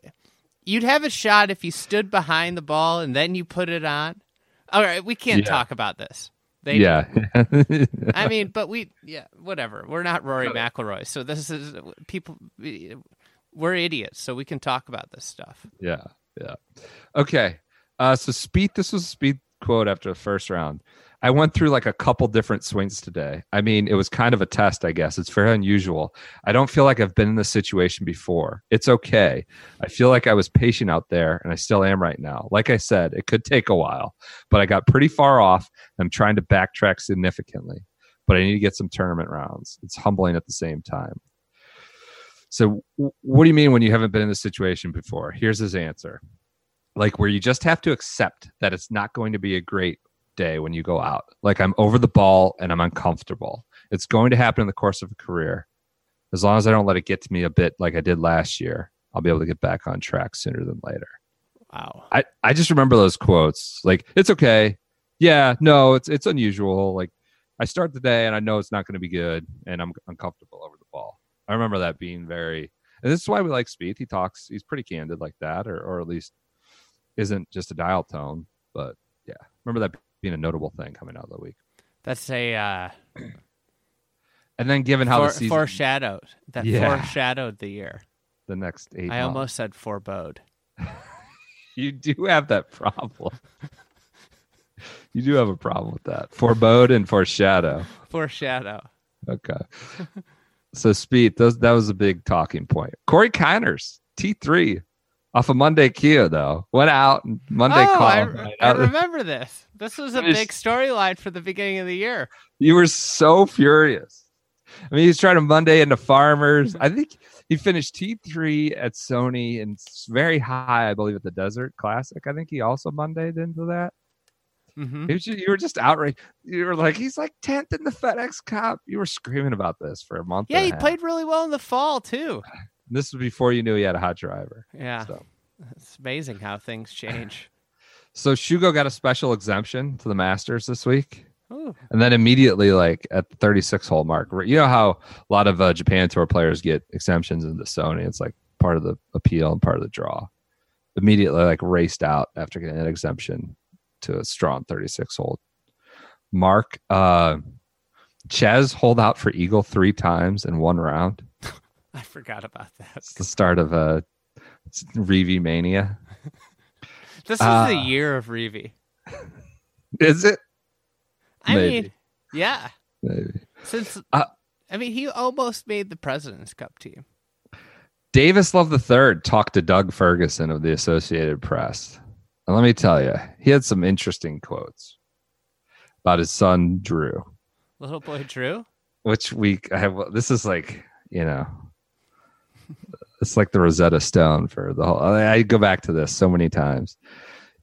[SPEAKER 2] you'd have a shot if you stood behind the ball and then you put it on. All right, we can't
[SPEAKER 1] Yeah.
[SPEAKER 2] talk about this. They
[SPEAKER 1] yeah.
[SPEAKER 2] I mean, but we, yeah, whatever. We're not Rory McIlroy, so this is people. We're idiots, so we can talk about this stuff.
[SPEAKER 1] Yeah, yeah. Okay. Uh, so Spieth, this was a Spieth quote after the first round. I went through like a couple different swings today. I mean, it was kind of a test, I guess. It's very unusual. I don't feel like I've been in this situation before. It's okay. I feel like I was patient out there, and I still am right now. Like I said, it could take a while, but I got pretty far off. I'm trying to backtrack significantly, but I need to get some tournament rounds. It's humbling at the same time. So, what do you mean when you haven't been in this situation before? Here's his answer like where you just have to accept that it's not going to be a great day when you go out. Like I'm over the ball and I'm uncomfortable. It's going to happen in the course of a career. As long as I don't let it get to me a bit like I did last year, I'll be able to get back on track sooner than later.
[SPEAKER 2] Wow.
[SPEAKER 1] I, I just remember those quotes. Like, it's okay. Yeah, no, it's it's unusual. Like I start the day and I know it's not going to be good and I'm uncomfortable over the ball. I remember that being very and this is why we like Spieth. He talks he's pretty candid like that, or or at least isn't just a dial tone. But yeah. Remember that being a notable thing coming out of the week.
[SPEAKER 2] That's a uh,
[SPEAKER 1] And then given how
[SPEAKER 2] for,
[SPEAKER 1] the season
[SPEAKER 2] foreshadowed. That
[SPEAKER 1] Yeah.
[SPEAKER 2] foreshadowed the year.
[SPEAKER 1] the next eight
[SPEAKER 2] I
[SPEAKER 1] months,
[SPEAKER 2] almost said forebode.
[SPEAKER 1] you do have that problem. you do have a problem with that. Forebode and foreshadow.
[SPEAKER 2] Foreshadow.
[SPEAKER 1] Okay. so Spieth, those that was a big talking point. Corey Conners, T three, off of Monday Kia though. Went out Monday
[SPEAKER 2] oh,
[SPEAKER 1] call.
[SPEAKER 2] I,
[SPEAKER 1] right
[SPEAKER 2] I remember this. This was a
[SPEAKER 1] was-
[SPEAKER 2] big storyline for the beginning of the year.
[SPEAKER 1] You were so furious. I mean, he's trying to Monday into farmers. I think he finished T three at Sony and very high, I believe, at the Desert Classic. I think he also Mondayed into that.
[SPEAKER 2] hmm
[SPEAKER 1] It was ju- you were just outraged. You were like, he's like tenth in the FedEx Cup. You were screaming about this for a month.
[SPEAKER 2] Yeah, he
[SPEAKER 1] a half.
[SPEAKER 2] played really well in the fall too.
[SPEAKER 1] This was before you knew he had a hot driver.
[SPEAKER 2] Yeah,
[SPEAKER 1] So.
[SPEAKER 2] it's amazing how things change.
[SPEAKER 1] So Shugo got a special exemption to the Masters this week,
[SPEAKER 2] Ooh,
[SPEAKER 1] and then immediately, like at the 36 hole mark, you know how a lot of uh, Japan Tour players get exemptions into Sony. It's like part of the appeal and part of the draw. Immediately, like raced out after getting an exemption to a strong 36 hole. Mark uh, Chez hold out for eagle three times in one round.
[SPEAKER 2] I forgot about that.
[SPEAKER 1] It's the start of a Reeve mania.
[SPEAKER 2] This is
[SPEAKER 1] Ah.
[SPEAKER 2] the year of Reeve.
[SPEAKER 1] Is it?
[SPEAKER 2] I
[SPEAKER 1] Maybe.
[SPEAKER 2] mean, yeah.
[SPEAKER 1] Maybe.
[SPEAKER 2] Since
[SPEAKER 1] Uh,
[SPEAKER 2] I mean, he almost made the President's Cup team.
[SPEAKER 1] Davis Love III talked to Doug Ferguson of the Associated Press. And let me tell you, he had some interesting quotes about his son, Dru,
[SPEAKER 2] Little boy Dru.
[SPEAKER 1] which we I have. This is like, you know, it's like the Rosetta Stone for the whole. I go back to this so many times.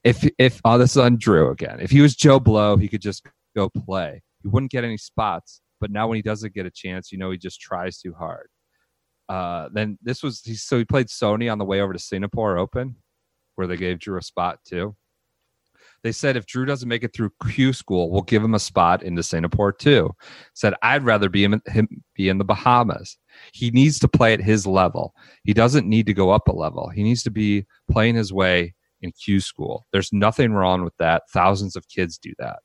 [SPEAKER 1] If, if, oh, this is on Dru again. If he was Joe Blow, he could just go play. He wouldn't get any spots. But now when he doesn't get a chance, you know, he just tries too hard. Uh, then this was he so he played Sony on the way over to Singapore Open, where they gave Dru a spot too. They said if Dru doesn't make it through Q school, we'll give him a spot into Singapore too. Said I'd rather be him, him be in the Bahamas. He needs to play at his level. He doesn't need to go up a level. He needs to be playing his way in Q school. There's nothing wrong with that. Thousands of kids do that.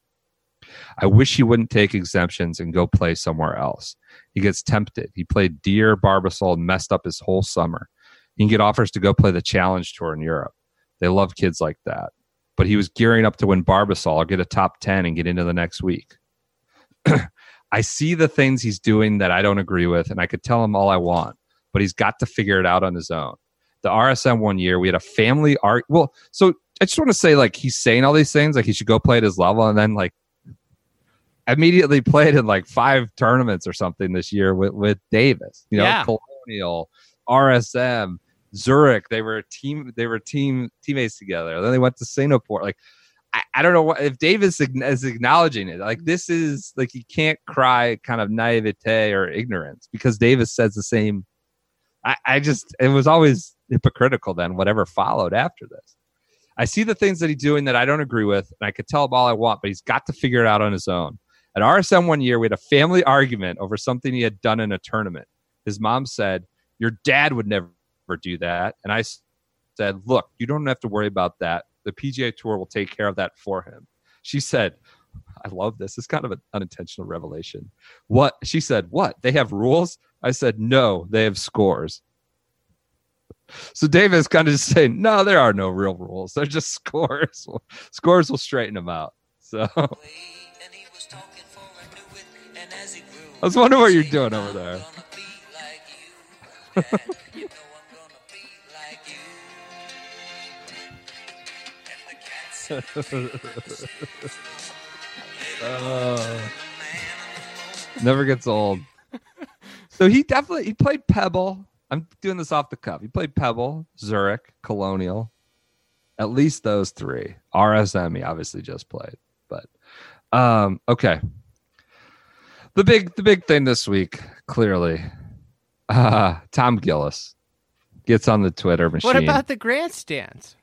[SPEAKER 1] I wish he wouldn't take exemptions and go play somewhere else. He gets tempted. He played Deere, Barbasol, and messed up his whole summer. He can get offers to go play the Challenge Tour in Europe. They love kids like that. But he was gearing up to win Barbasol or get a top 10 and get into the next week. I see the things he's doing that I don't agree with, and I could tell him all I want, but he's got to figure it out on his own. The RSM one year, we had a family art. Well, so I just want to say, like, he's saying all these things, like he should go play at his level, and then, like, immediately played in like five tournaments or something this year with, with Davis. You know,
[SPEAKER 2] Yeah.
[SPEAKER 1] Colonial, RSM, Zurich. They were a team. They were team teammates together. Then they went to Singapore. Like, I, I don't know what if Davis is acknowledging it. Like, this is like you can't cry kind of naivete or ignorance because Davis says the same. I, I just it was always hypocritical then. Whatever followed after this. I see the things that he's doing that I don't agree with, and I could tell him all I want, but he's got to figure it out on his own. At RSM one year, we had a family argument over something he had done in a tournament. His mom said, Your dad would never do that. And I said, Look, you don't have to worry about that. The PGA Tour will take care of that for him. She said, I love this. It's kind of an unintentional revelation. What she said, what? They have rules? I said, no, they have scores. So David is kind of just saying, no, there are no real rules. They're just scores. scores will straighten them out. So I was wondering what you're doing over there. Uh, never gets old. So he definitely he played Pebble. I'm doing this off the cuff. He played Pebble, Zurich, Colonial. At least those three. RSM he obviously just played. But um okay. The big the big thing this week, clearly. Uh Tom Gillis gets on the Twitter machine.
[SPEAKER 2] What about the grandstands?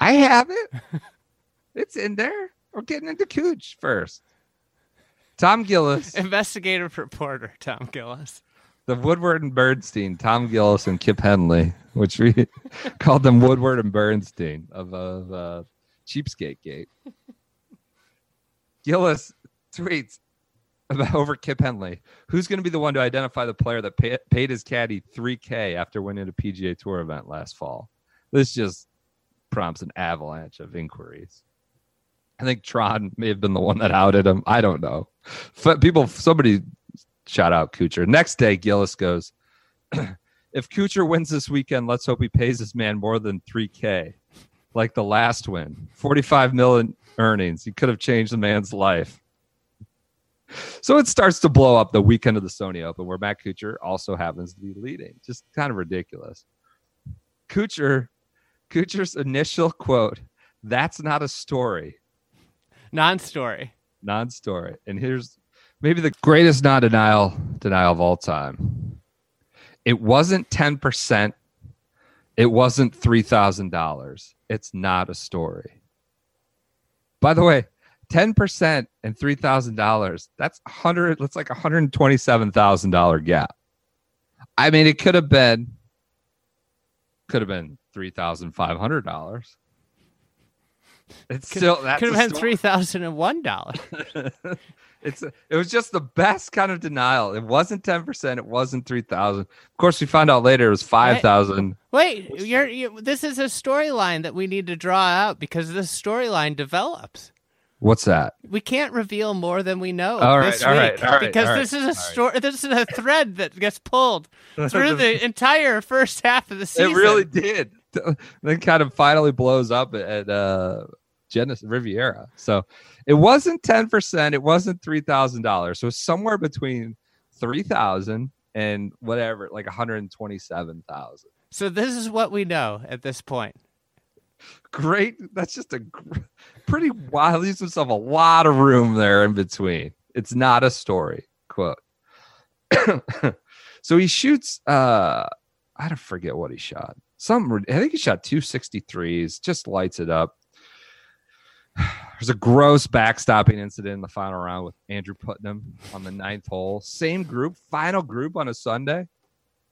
[SPEAKER 1] I have it. it's in there. We're getting into Cooch first. Tom Gillis,
[SPEAKER 2] Investigative reporter Tom Gillis.
[SPEAKER 1] the Woodward and Bernstein, Tom Gillis and Kip Henley, which we called them Woodward and Bernstein of, of uh, Cheapskate Gate. Gillis tweets about over Kip Henley. Who's going to be the one to identify the player that pay, paid his caddy 3K after winning a PGA Tour event last fall? This just prompts an avalanche of inquiries. I think Tron may have been the one that outed him. I don't know. People, somebody shout out Kuchar. Next day, Gillis goes, if Kuchar wins this weekend, let's hope he pays his man more than 3K, like the last win. 45 million earnings. He could have changed the man's life. So it starts to blow up the weekend of the Sony Open, where Matt Kuchar also happens to be leading. Just kind of ridiculous. Kuchar, Kuchar's initial quote, that's not a story
[SPEAKER 2] Non-story.
[SPEAKER 1] non-story. And here's maybe the greatest non-denial denial of all time. It wasn't 10%. It wasn't $3,000. It's not a story. By the way, 10% and $3,000, that's 100 that's like a $127,000 gap. I mean, it could have been could have been $3,500. It's still that
[SPEAKER 2] Could have been three thousand and one dollars.
[SPEAKER 1] it's it was just the best kind of denial. It wasn't ten percent. It wasn't three thousand. Of course, we found out later it was five thousand.
[SPEAKER 2] Wait, you're, you this is a storyline that we need to draw out because this storyline develops.
[SPEAKER 1] What's that?
[SPEAKER 2] We can't reveal more than we know
[SPEAKER 1] All right,
[SPEAKER 2] this
[SPEAKER 1] all
[SPEAKER 2] week
[SPEAKER 1] right, all right,
[SPEAKER 2] because
[SPEAKER 1] all
[SPEAKER 2] this is a
[SPEAKER 1] all
[SPEAKER 2] story. This is a thread that gets pulled through the entire first half of the season.
[SPEAKER 1] It really did. Then kind of finally blows up at uh, Genesis Riviera. So it wasn't ten percent. It wasn't three thousand dollars. So somewhere between three thousand and whatever, like one hundred twenty-seven thousand.
[SPEAKER 2] So this is what we know at this point.
[SPEAKER 1] great. That's just a gr- pretty wild. Leaves himself a lot of room there in between. It's not a story. Quote. so he shoots. uh I don't forget what he shot. Some I think he shot two sixty threes. Just lights it up. There's a gross backstopping incident in the final round with Andrew Putnam on the ninth hole. Same group, final group on a Sunday,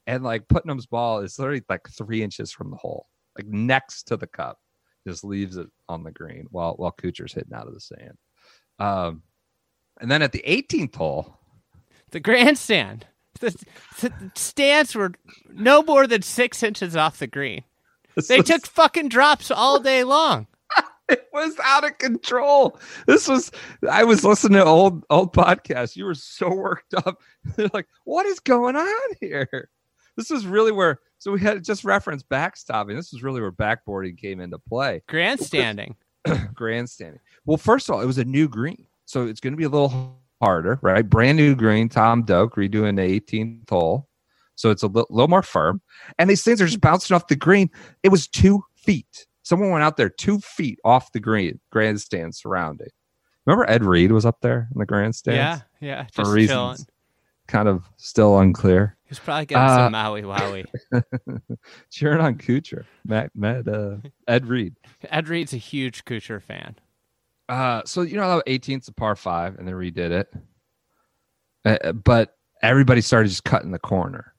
[SPEAKER 1] and like Putnam's ball is literally like three inches from the hole, like next to the cup just leaves it on the green while while Kuchar's hitting out of the sand. Um, and then at the 18th hole,
[SPEAKER 2] The grandstand. The, the stands were no more than six inches off the green. They took fucking drops all day long.
[SPEAKER 1] it was out of control. This was I was listening to old old podcasts. You were so worked up. They're like, what is going on here? This was really where so we had just referenced backstopping. This was really where backboarding came into play.
[SPEAKER 2] Grandstanding.
[SPEAKER 1] grandstanding. Well, first of all, it was a new green, so it's going to be a little harder, right? Brand new green. Tom Doak redoing the 18th hole, so it's a li- little more firm. And these things are just bouncing off the green. It was two feet. Someone went out there two feet off the green grandstand surrounding. Remember Ed Reed was up there in the grandstand?
[SPEAKER 2] Yeah, yeah.
[SPEAKER 1] for reasons
[SPEAKER 2] chilling.
[SPEAKER 1] kind of still unclear.
[SPEAKER 2] He's probably getting
[SPEAKER 1] Uh,
[SPEAKER 2] some Maui Wowie.
[SPEAKER 1] Cheering on Kuchar, Matt, Matt uh, Ed Reed.
[SPEAKER 2] Ed Reed's a huge Kuchar fan.
[SPEAKER 1] Uh, so you know how 18th's a par five, and they redid it, uh, but everybody started just cutting the corner.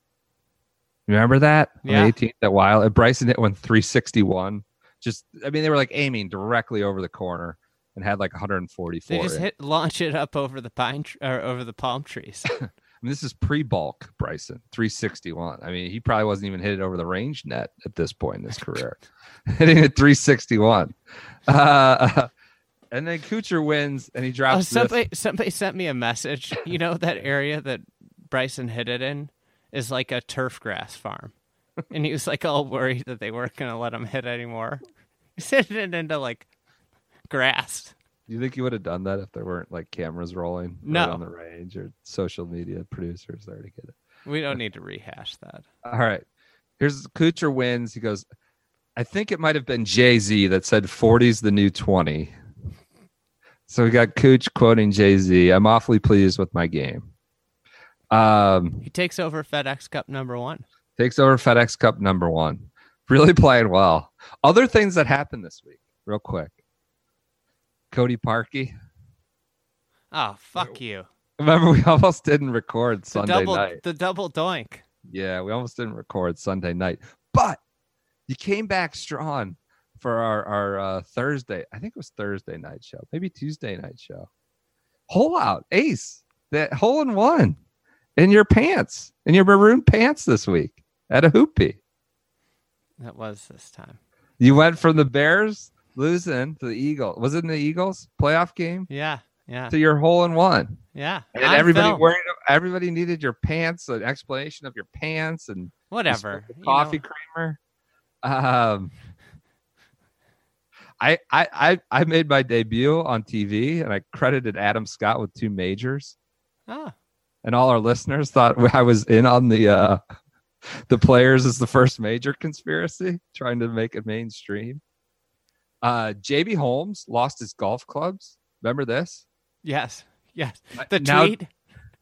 [SPEAKER 1] Remember that? On the
[SPEAKER 2] Yeah.
[SPEAKER 1] 18th, that while Bryson hit one 361. Just, I mean, they were like aiming directly over the corner. and had like 144.
[SPEAKER 2] They just
[SPEAKER 1] in.
[SPEAKER 2] hit launch it up over the pine tr- or over the palm trees.
[SPEAKER 1] I mean, this is pre-bulk Bryson, 361. I mean, he probably wasn't even hitting over the range net at this point in his career, hitting at 361. Uh, and then Kuchar wins, and he
[SPEAKER 2] oh,
[SPEAKER 1] drops. this.
[SPEAKER 2] somebody somebody sent me a message. You know that area that Bryson hit it in is like a turf grass farm, and he was like all worried that they weren't going to let him hit anymore. He's hitting it into like grass.
[SPEAKER 1] Do you think he would have done that if there weren't like cameras rolling right
[SPEAKER 2] No.
[SPEAKER 1] on the range or social media producers there to get it?
[SPEAKER 2] We don't need to rehash that.
[SPEAKER 1] All right. Here's Kuchar wins. He goes, I think it might have been Jay Z that said 40's the new 20. So we got Cooch quoting Jay Z. I'm awfully pleased with my game. Um,
[SPEAKER 2] He takes over FedEx Cup number one.
[SPEAKER 1] takes over FedEx Cup number one. Really playing well. Other things that happened this week, real quick. Cody Parkey.
[SPEAKER 2] Oh fuck you!
[SPEAKER 1] Remember, we almost didn't record
[SPEAKER 2] The
[SPEAKER 1] Sunday
[SPEAKER 2] double
[SPEAKER 1] night.
[SPEAKER 2] the double doink.
[SPEAKER 1] Yeah, we almost didn't record Sunday night, but you came back strong for our our uh, Thursday. I think it was Thursday night show, maybe Tuesday night show. Hole out, ace, that hole in one in your pants, in your maroon pants this week at a hoopy.
[SPEAKER 2] That was this time.
[SPEAKER 1] You went from the Bears losing to the Eagles. Was it in the Eagles playoff game
[SPEAKER 2] Yeah, yeah,
[SPEAKER 1] to your hole in one?
[SPEAKER 2] yeah.
[SPEAKER 1] And everybody worried. Everybody needed your pants, an explanation of your pants, and
[SPEAKER 2] whatever.
[SPEAKER 1] the
[SPEAKER 2] you
[SPEAKER 1] coffee
[SPEAKER 2] know.
[SPEAKER 1] creamer. Um, I, I I I made my debut on TV, and I credited Adam Scott with two majors,
[SPEAKER 2] Oh,
[SPEAKER 1] and all our listeners thought I was in on the uh, the players as the first major conspiracy, trying to make it mainstream. Uh, JB Holmes lost his golf clubs. Remember this?
[SPEAKER 2] yes, yes. The
[SPEAKER 1] now,
[SPEAKER 2] tweet.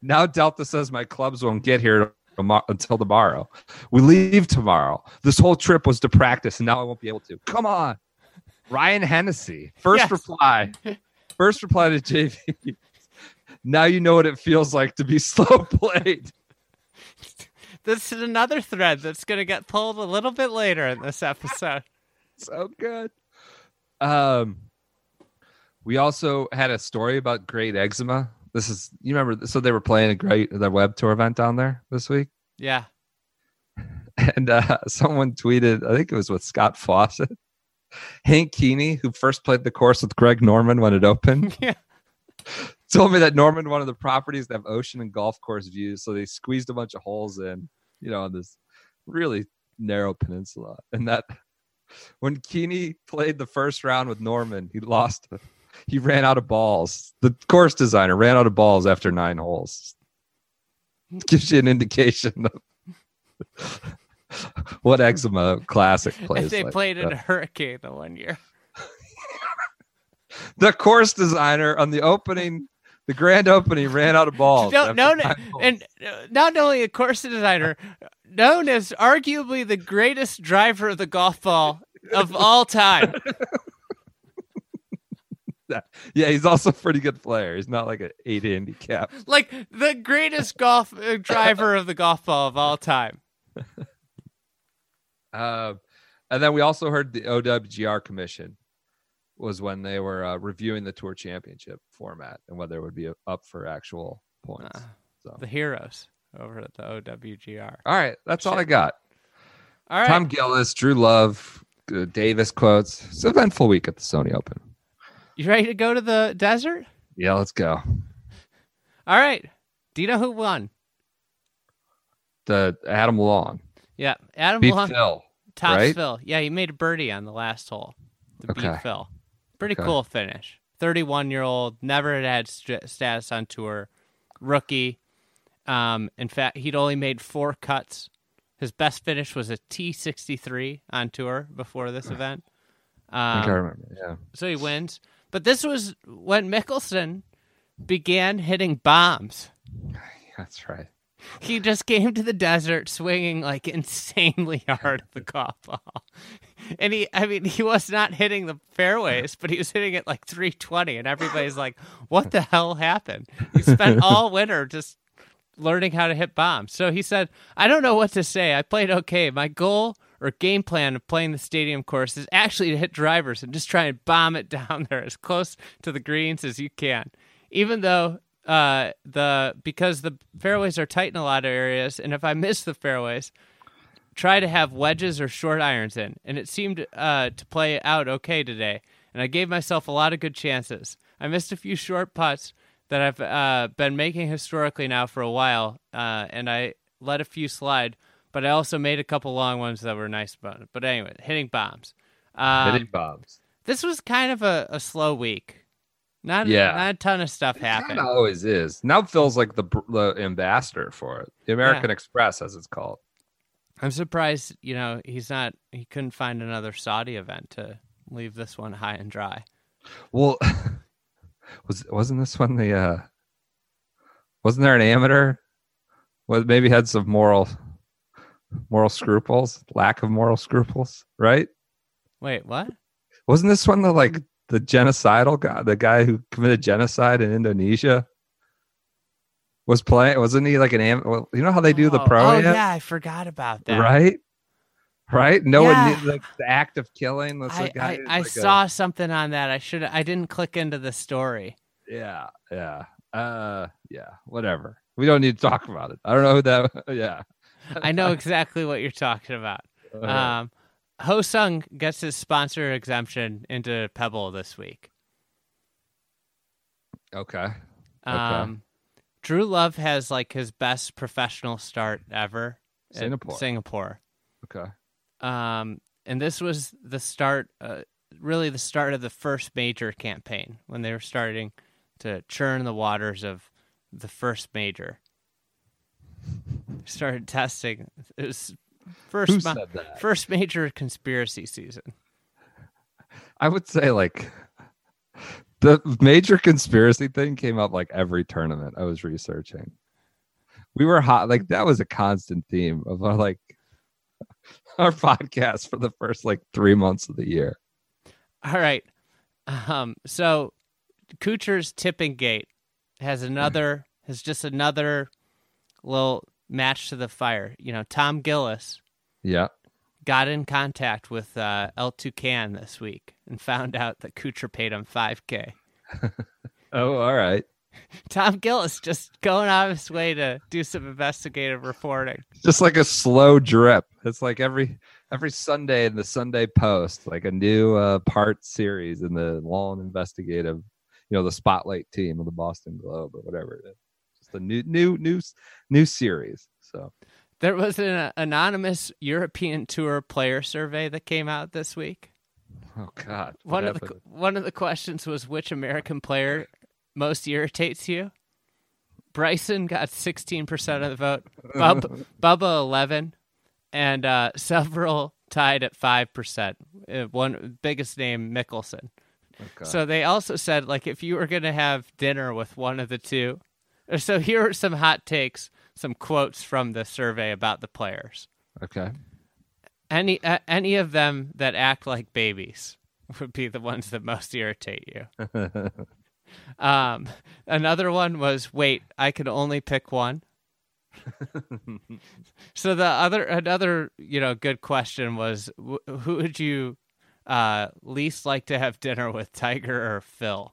[SPEAKER 1] now Delta says my clubs won't get here until tomorrow. We leave tomorrow. This whole trip was to practice, and now I won't be able to. Come on, Ryan Hennessy. First
[SPEAKER 2] Yes.
[SPEAKER 1] reply. First reply to JB. now you know what it feels like to be slow played.
[SPEAKER 2] This is another thread that's going to get pulled a little bit later in this episode.
[SPEAKER 1] so good. Um, we also had a story about great Exuma. This is you remember? So they were playing a great the web tour event down there this week.
[SPEAKER 2] Yeah.
[SPEAKER 1] and uh, someone tweeted, I think it was with Scott Fawcett, Hank Keeney, who first played the course with Greg Norman when it opened,
[SPEAKER 2] Yeah.
[SPEAKER 1] told me that Norman wanted the properties to have ocean and golf course views, so they squeezed a bunch of holes in, you know, on this really narrow peninsula, and that when Keeney played the first round with Norman, he lost. He ran out of balls. The course designer ran out of balls after nine holes. Gives you an indication of what Exuma classic plays.
[SPEAKER 2] If they
[SPEAKER 1] like.
[SPEAKER 2] played in a hurricane the one year.
[SPEAKER 1] the course designer on the opening, the grand opening, ran out of balls.
[SPEAKER 2] No, no, and uh, not only a course designer, known as arguably the greatest driver of the golf ball of all time.
[SPEAKER 1] yeah, he's also a pretty good player. He's not like an eight handicap.
[SPEAKER 2] like the greatest golf uh, driver of the golf ball of all time.
[SPEAKER 1] Um, and then we also heard the OWGR commission was when they were uh, reviewing the tour championship format and whether it would be up for actual points.
[SPEAKER 2] Uh,
[SPEAKER 1] so,
[SPEAKER 2] The heroes over at the OWGR.
[SPEAKER 1] all right, that's all I got.
[SPEAKER 2] All right.
[SPEAKER 1] Tom Gillis, Dru Love, uh, Davis quotes. It's an eventful week at the Sony Open.
[SPEAKER 2] You ready to go to the desert?
[SPEAKER 1] Yeah, let's go.
[SPEAKER 2] All right. Do you know who won?
[SPEAKER 1] The Adam Long
[SPEAKER 2] Yeah, Adam
[SPEAKER 1] beat
[SPEAKER 2] Long,
[SPEAKER 1] Phil.
[SPEAKER 2] tops
[SPEAKER 1] right?
[SPEAKER 2] Phil. Yeah, he made a birdie on the last hole. To
[SPEAKER 1] Okay.
[SPEAKER 2] beat Phil. Pretty
[SPEAKER 1] Okay.
[SPEAKER 2] cool finish. 31 year old, never had had st- status on tour, rookie. Um, in fact, he'd only made four cuts. His best finish was a T63 on tour before this event.
[SPEAKER 1] I think I
[SPEAKER 2] Um,
[SPEAKER 1] remember. Yeah.
[SPEAKER 2] so he wins. But this was when Mickelson began hitting bombs.
[SPEAKER 1] That's right.
[SPEAKER 2] He just came to the desert swinging like insanely hard at the golf ball. And he, I mean, he was not hitting the fairways, but he was hitting it like 320. And everybody's like, what the hell happened? He spent all winter just learning how to hit bombs. So he said, I don't know what to say. I played okay. My goal or game plan of playing the stadium course is actually to hit drivers and just try and bomb it down there as close to the greens as you can. Even though uh, the because the fairways are tight in a lot of areas, and if I miss the fairways, try to have wedges or short irons in, and it seemed uh, to play out okay today. And I gave myself a lot of good chances. I missed a few short putts that I've uh, been making historically now for a while, uh, and I let a few slide. But I also made a couple long ones that were nice. But, but anyway, hitting bombs. Um,
[SPEAKER 1] Hitting bombs.
[SPEAKER 2] This was kind of a, a slow week. Not
[SPEAKER 1] Yeah.
[SPEAKER 2] not a ton of stuff
[SPEAKER 1] It
[SPEAKER 2] happened.
[SPEAKER 1] kinda always is. Now Phil's like the the ambassador for it. The American Express, as it's called.
[SPEAKER 2] I'm surprised, you know, he's not. He couldn't find another Saudi event to leave this one high and dry.
[SPEAKER 1] Well, was wasn't this one the uh wasn't there an amateur? Well, maybe had some moral moral scruples, lack of moral scruples, right?
[SPEAKER 2] Wait, what?
[SPEAKER 1] Wasn't this one the like the genocidal guy, the guy who committed genocide in Indonesia? Was playing? Wasn't he like an am? Well, you know how they do the
[SPEAKER 2] Oh,
[SPEAKER 1] pro,
[SPEAKER 2] Oh
[SPEAKER 1] yet?
[SPEAKER 2] yeah, I forgot about that.
[SPEAKER 1] right? Right? No
[SPEAKER 2] Yeah.
[SPEAKER 1] one like the act of killing.
[SPEAKER 2] I,
[SPEAKER 1] guy
[SPEAKER 2] I, I
[SPEAKER 1] like a-
[SPEAKER 2] saw something on that. I should. I didn't click into the story.
[SPEAKER 1] Yeah, yeah, uh, yeah. Whatever. We don't need to talk about it. I don't know who that. Yeah.
[SPEAKER 2] I know exactly what you're talking about.
[SPEAKER 1] Uh,
[SPEAKER 2] Um, Ho Sung gets his sponsor exemption into Pebble this week.
[SPEAKER 1] okay. Okay.
[SPEAKER 2] Um, Dru Love has like his best professional start ever.
[SPEAKER 1] Singapore.
[SPEAKER 2] Singapore.
[SPEAKER 1] Okay.
[SPEAKER 2] Um, and this was the start, uh, really the start of the first major campaign when they were starting to churn the waters of the first major. Started testing. It was first
[SPEAKER 1] Who said that?
[SPEAKER 2] first major conspiracy season.
[SPEAKER 1] I would say like the major conspiracy thing came up like every tournament I was researching. We were hot like that was a constant theme of our like our podcast for the first like three months of the year.
[SPEAKER 2] All right. Um, so Kuchar's tipping gate has another has just another little match to the fire. You know, Tom Gillis
[SPEAKER 1] Yeah.
[SPEAKER 2] got in contact with uh, El Toucan this week and found out that Kuchar paid him 5K.
[SPEAKER 1] Oh, all right.
[SPEAKER 2] Tom Gillis just going out of his way to do some investigative reporting.
[SPEAKER 1] Just like a slow drip. It's like every every Sunday in the Sunday Post, like a new uh, part series in the long investigative, you know, the spotlight team of the Boston Globe or whatever it is. A new new new new series. So
[SPEAKER 2] There was an uh, anonymous European Tour player survey that came out this week.
[SPEAKER 1] oh god.
[SPEAKER 2] One of the one of the questions was which American player most irritates you. Bryson got sixteen percent of the vote. Bub, Bubba eleven, and uh, several tied at five percent. Uh, one biggest name Mickelson.
[SPEAKER 1] Okay.
[SPEAKER 2] So they also said like if you were going to have dinner with one of the two. So here are some hot takes, some quotes from the survey about the players.
[SPEAKER 1] okay.
[SPEAKER 2] Any uh, any of them that act like babies would be the ones that most irritate you. um, another one was wait, I could only pick one. so the other another you know good question was wh- who would you uh, least like to have dinner with, Tiger or Phil?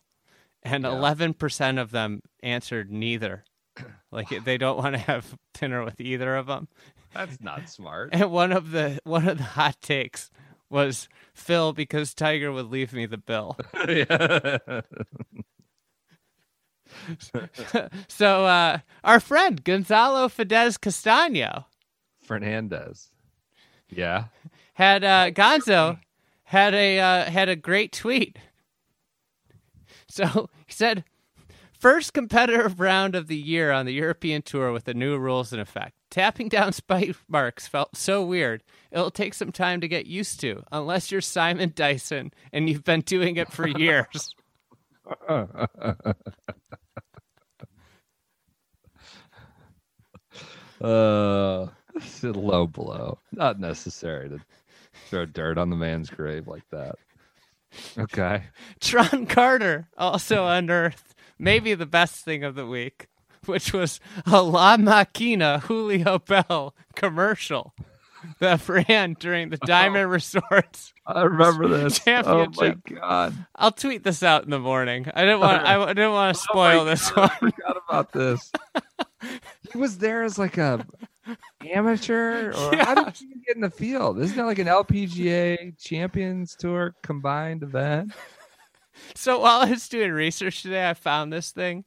[SPEAKER 2] And
[SPEAKER 1] Yeah.
[SPEAKER 2] eleven percent of them answered neither. Like they don't want to have dinner with either of them.
[SPEAKER 1] That's not smart.
[SPEAKER 2] And one of the one of the hot takes was Phil because Tiger would leave me the bill. So uh, our friend Gonzalo Fidesz Castano
[SPEAKER 1] Fernandez. Yeah.
[SPEAKER 2] had uh, Gonzo had a uh, had a great tweet. So he said, first competitive round of the year on the European Tour with the new rules in effect. Tapping down spike marks felt so weird. It'll take some time to get used to, unless you're Simon Dyson and you've been doing it for years.
[SPEAKER 1] Uh, it's a low blow. Not necessary to throw dirt on the man's grave like that. Okay.
[SPEAKER 2] Tron Carter also unearthed maybe the best thing of the week, which was a La Maquina Julio Bell commercial. that ran during the oh. Diamond Resorts.
[SPEAKER 1] I remember this. Oh my god!
[SPEAKER 2] I'll tweet this out in the morning. I didn't want. I didn't want to oh, spoil
[SPEAKER 1] Oh
[SPEAKER 2] this
[SPEAKER 1] God,
[SPEAKER 2] one.
[SPEAKER 1] I forgot about this. he was there as like a amateur, or how did he get in the field? Isn't that like an LPGA Champions Tour combined event?
[SPEAKER 2] So while I was doing research today, I found this thing,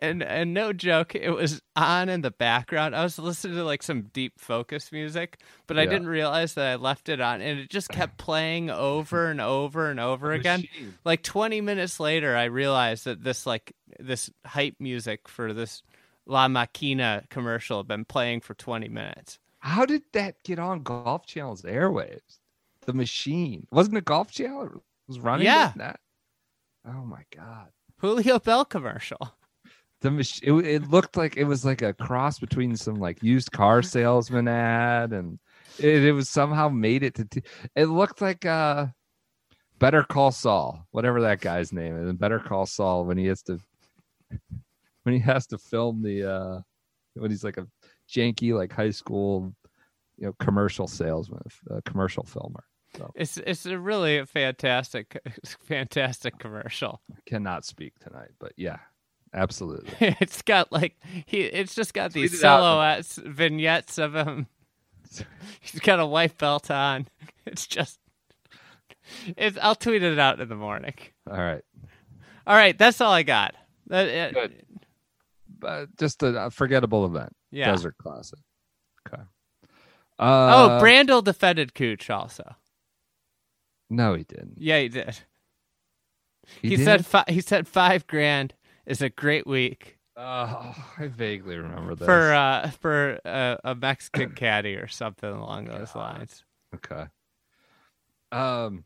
[SPEAKER 2] and and no joke, it was on in the background. I was listening to like some deep focus music, but I didn't realize that I left it on, and it just kept playing over and over and over again.
[SPEAKER 1] Machine.
[SPEAKER 2] Like 20 minutes later, I realized that this like this hype music for this La Maquina commercial been playing for 20 minutes.
[SPEAKER 1] How did that get on Golf Channel's airwaves? The machine wasn't it Golf Channel it was running
[SPEAKER 2] Yeah.
[SPEAKER 1] that. Oh my god!
[SPEAKER 2] Julio Bell commercial.
[SPEAKER 1] The mach- it, it looked like it was like a cross between some like used car salesman ad and it, it was somehow made it to. T- it looked like uh, Better Call Saul, whatever that guy's name is. And Better Call Saul when he has to when he has to film the uh, when he's like a janky like high school you know commercial salesman, uh, commercial filmer. So.
[SPEAKER 2] It's it's a really fantastic fantastic commercial.
[SPEAKER 1] Cannot speak tonight, but yeah, absolutely.
[SPEAKER 2] it's got like he it's just got these
[SPEAKER 1] Tweet out.
[SPEAKER 2] silhouettes vignettes of him he's got a white belt on it's just it's i'll tweet it out in the morning
[SPEAKER 1] All right.
[SPEAKER 2] all right that's all i got that, it-
[SPEAKER 1] Good. just a, forgettable event.
[SPEAKER 2] yeah
[SPEAKER 1] Desert Classic. Okay.
[SPEAKER 2] oh
[SPEAKER 1] Uh,
[SPEAKER 2] brandel defended cooch also
[SPEAKER 1] No, he didn't.
[SPEAKER 2] yeah he did he,
[SPEAKER 1] did?
[SPEAKER 2] said fi- he said five grand is a great week
[SPEAKER 1] Oh, I vaguely remember this.
[SPEAKER 2] for uh for uh, a mexican caddy or something along those lines
[SPEAKER 1] okay. Um.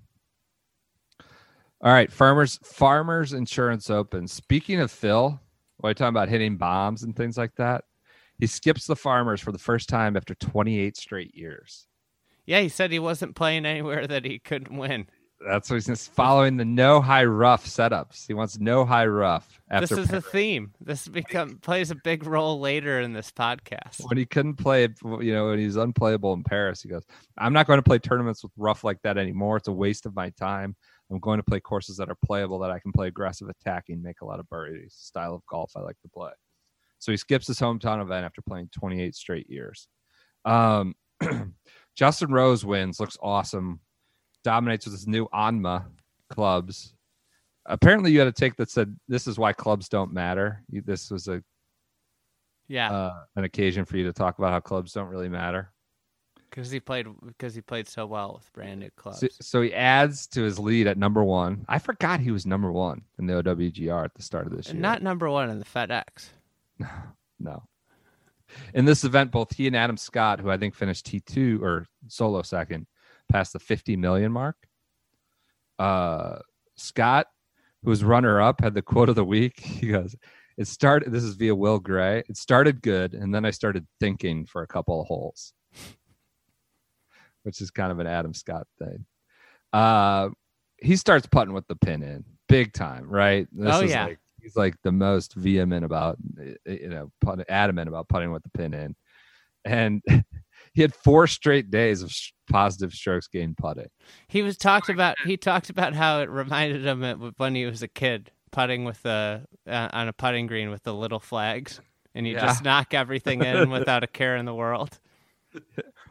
[SPEAKER 1] All right, farmers farmers insurance open. Speaking of Phil, you're talking about hitting bombs and things like that, he skips the farmers for the first time after 28 straight years.
[SPEAKER 2] yeah he said he wasn't playing anywhere that he couldn't win
[SPEAKER 1] That's what he's just following the no high rough setups. He wants no high rough after
[SPEAKER 2] this is a
[SPEAKER 1] Paris.
[SPEAKER 2] theme. This become plays a big role later in this podcast.
[SPEAKER 1] when he couldn't play, you know, when he's unplayable in Paris, he goes, I'm not going to play tournaments with rough like that anymore. It's a waste of my time. I'm going to play courses that are playable that I can play aggressive attacking, make a lot of birdies, style of golf I like to play. So he skips his hometown event after playing 28 straight years. Um, Justin Rose wins, looks awesome, dominates with his new Honma clubs. Apparently, you had a take that said this is why clubs don't matter. You- This was a
[SPEAKER 2] Yeah,
[SPEAKER 1] uh, an occasion for you to talk about how clubs don't really matter.
[SPEAKER 2] Because he played because he played so well with brand new clubs.
[SPEAKER 1] So, so he adds to his lead at number one. I forgot he was number one in the OWGR at the start of this year.
[SPEAKER 2] and not number one in the FedEx.
[SPEAKER 1] no. In this event, both he and Adam Scott, who I think finished T2 or solo second, passed the 50 million mark. Uh, Scott, who was runner up, had the quote of the week. He goes, It started, this is via Will Gray. It started good, and then I started thinking for a couple of holes, which is kind of an Adam Scott thing. Uh, he starts putting with the pin in big time, right? This
[SPEAKER 2] Oh,
[SPEAKER 1] is
[SPEAKER 2] yeah.
[SPEAKER 1] like he's like the most vehement about you know put, adamant about putting with the pin in and he had four straight days of sh- positive strokes gained putting
[SPEAKER 2] He was talked about. He talked about how it reminded him of when he was a kid putting with the uh, on a putting green with the little flags, and you
[SPEAKER 1] Yeah.
[SPEAKER 2] just knock everything in without a care in the world.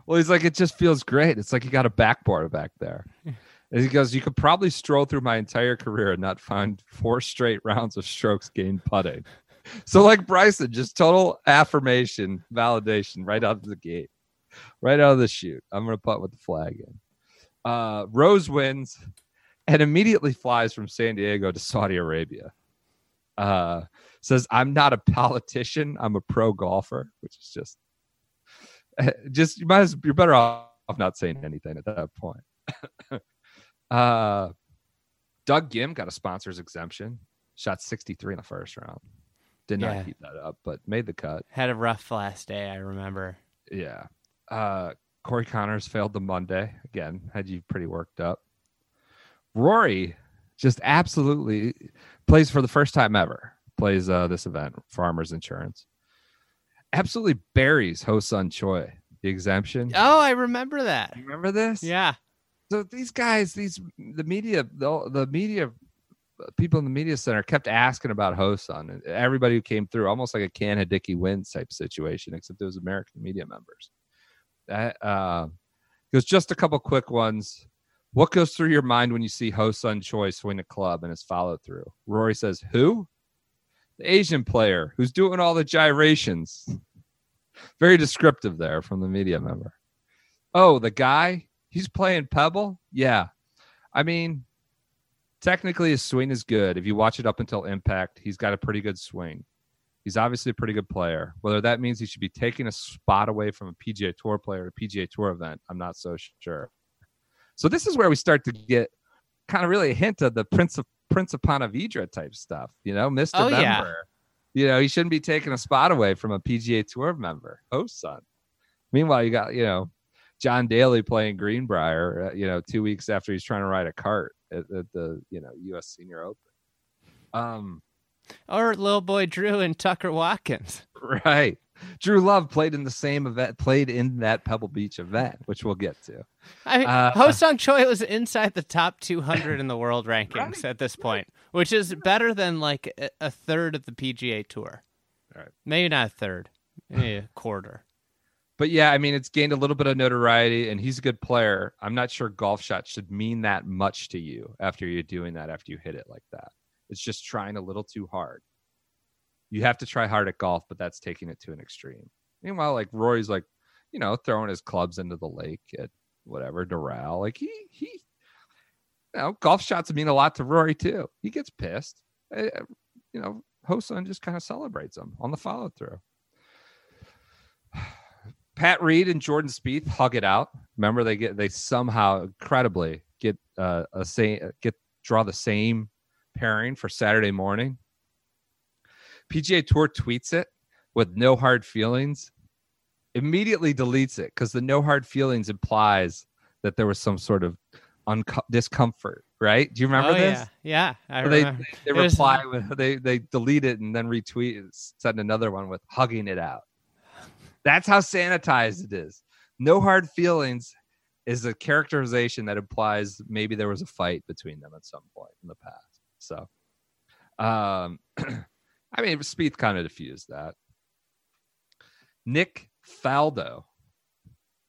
[SPEAKER 1] well he's like it just feels great. It's like you got a backboard back there. And he goes you could probably stroll through my entire career and not find four straight rounds of strokes gained putting. So like bryson just total affirmation validation right out of the gate right out of the chute. I'm gonna putt with the flag in. Uh rose wins and immediately flies from san diego to saudi arabia. Uh says i'm not a politician. I'm a pro golfer which is just just you might as you're better off not saying anything at that point uh doug Ghim got a sponsor's exemption shot 63 in the first round did not
[SPEAKER 2] Yeah.
[SPEAKER 1] keep that up but made the cut
[SPEAKER 2] Had a rough last day, I remember.
[SPEAKER 1] yeah. Uh Corey Conners failed the Monday. Again, had you pretty worked up. Rory just absolutely plays for the first time ever. Plays uh this event, Farmers Insurance. Absolutely buries Hosung Choi. the exemption.
[SPEAKER 2] Oh, I remember that.
[SPEAKER 1] You remember this?
[SPEAKER 2] Yeah.
[SPEAKER 1] So these guys, these the media, the, the media people in the media center kept asking about Hosung. And everybody who came through, almost like a can Dickie wins type situation, except it was American media members. That uh, goes just a couple quick ones. What goes through your mind when you see Hosung Choi swing a club and his follow through? Rory says, "Who? The Asian player who's doing all the gyrations." Very descriptive there from the media member. Oh, the guy he's playing Pebble. Yeah, I mean, technically his swing is good. If you watch it up until impact, he's got a pretty good swing. He's obviously a pretty good player. Whether that means he should be taking a spot away from a PGA Tour player at a PGA Tour event, I'm not so sure. So this is where we start to get kind of really a hint of the Prince of Prince of Ponte Vedra type stuff. You know, Mister
[SPEAKER 2] Oh,
[SPEAKER 1] Member.
[SPEAKER 2] yeah.
[SPEAKER 1] You know, he shouldn't be taking a spot away from a PGA Tour member, host son. Meanwhile, you got you know John Daly playing Greenbrier. Uh, you know, two weeks after he's trying to ride a cart at, at the you know U.S. Senior Open. Um,
[SPEAKER 2] Or little boy Dru and Tucker Watkins.
[SPEAKER 1] right. Dru Love played in the same event, played in that Pebble Beach event, which we'll get to.
[SPEAKER 2] I mean,
[SPEAKER 1] Uh,
[SPEAKER 2] Hosung Choi was inside the top 200 in the world rankings at this point, which is better than like a- a third of the PGA Tour.
[SPEAKER 1] Right.
[SPEAKER 2] Maybe not a third, maybe a quarter.
[SPEAKER 1] But yeah, I mean, it's gained a little bit of notoriety, and he's a good player. I'm not sure golf shots should mean that much to you after you're doing that, after you hit it like that. It's just trying a little too hard. You have to try hard at golf, but that's taking it to an extreme. Meanwhile, like Rory's like, you know, throwing his clubs into the lake at whatever, Doral. Like he he you know, golf shots mean a lot to Rory too. He gets pissed. Uh, you know, Hosung just kind of celebrates them on the follow through. Pat Reed and Jordan Spieth hug it out. Remember, they get they somehow incredibly get uh, a same get draw the same pairing for Saturday morning. PGA Tour tweets it with no hard feelings. Immediately deletes it because the no hard feelings implies that there was some sort of discomfort. Right? Do you remember
[SPEAKER 2] oh,
[SPEAKER 1] this?
[SPEAKER 2] Yeah, yeah. I
[SPEAKER 1] So they
[SPEAKER 2] remember.
[SPEAKER 1] they
[SPEAKER 2] It was-
[SPEAKER 1] reply with they they delete it and then retweet it, send another one with hugging it out. That's how sanitized it is. No hard feelings is a characterization that implies maybe there was a fight between them at some point in the past. So, um, I mean, Spieth kind of diffused that. Nick Faldo,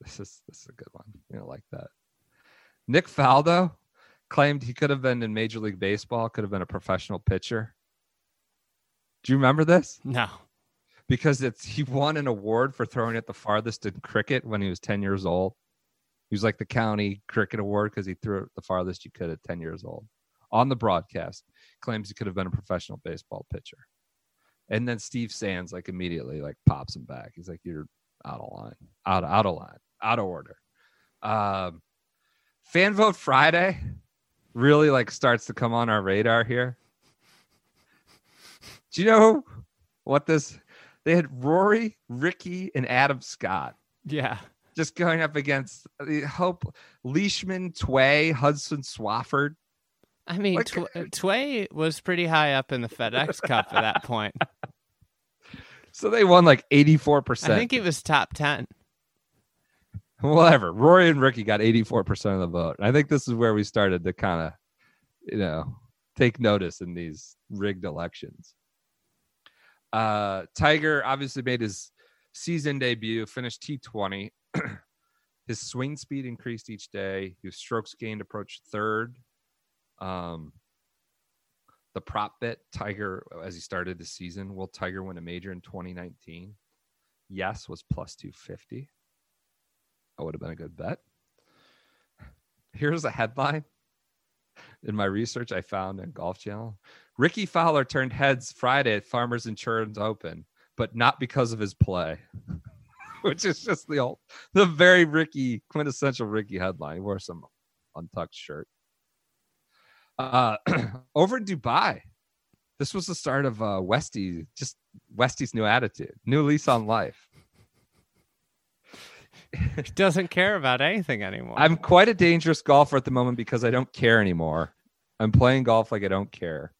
[SPEAKER 1] this is this is a good one. You know, like that. Nick Faldo claimed he could have been in Major League Baseball, could have been a professional pitcher. Do you remember this?
[SPEAKER 2] No.
[SPEAKER 1] Because it's he won an award for throwing it the farthest in cricket when he was 10 years old. He was like the county cricket award because he threw it the farthest you could at 10 years old. On the broadcast, claims he could have been a professional baseball pitcher. And then Steve Sands like immediately like pops him back. He's like, You're out of line, out out of line, out of order. Um fan vote Friday really like starts to come on our radar here. Do you know what this? They had Rory, Rickie, and Adam Scott
[SPEAKER 2] Yeah.
[SPEAKER 1] just going up against the Hoge Leishman, Tway, Hudson, Swafford.
[SPEAKER 2] I mean,
[SPEAKER 1] Like-
[SPEAKER 2] Tw- Tway was pretty high up in the FedEx Cup at that point.
[SPEAKER 1] So they won like 84%.
[SPEAKER 2] I think it was top 10.
[SPEAKER 1] Whatever. Rory and Rickie got eighty four percent of the vote. I think this is where we started to kind of, you know, take notice in these rigged elections. Uh, Tiger obviously made his season debut, finished T20. his swing speed increased each day. His strokes gained approached third. Um, the prop bet Tiger uh, as he started the season. Will Tiger win a major in 2019? Yes, was plus 250. That would have been a good bet. Here's a headline in my research I found in Golf Channel. Rickie Fowler turned heads Friday at Farmers Insurance Open, but not because of his play. Which is just the old, the very Rickie, quintessential Rickie headline. He wore some untucked shirt. Uh, over in Dubai, this was the start of uh, Westy, just Westy's new attitude, new lease on life.
[SPEAKER 2] He doesn't care about anything anymore.
[SPEAKER 1] I'm quite a dangerous golfer at the moment because I don't care anymore. I'm playing golf like I don't care.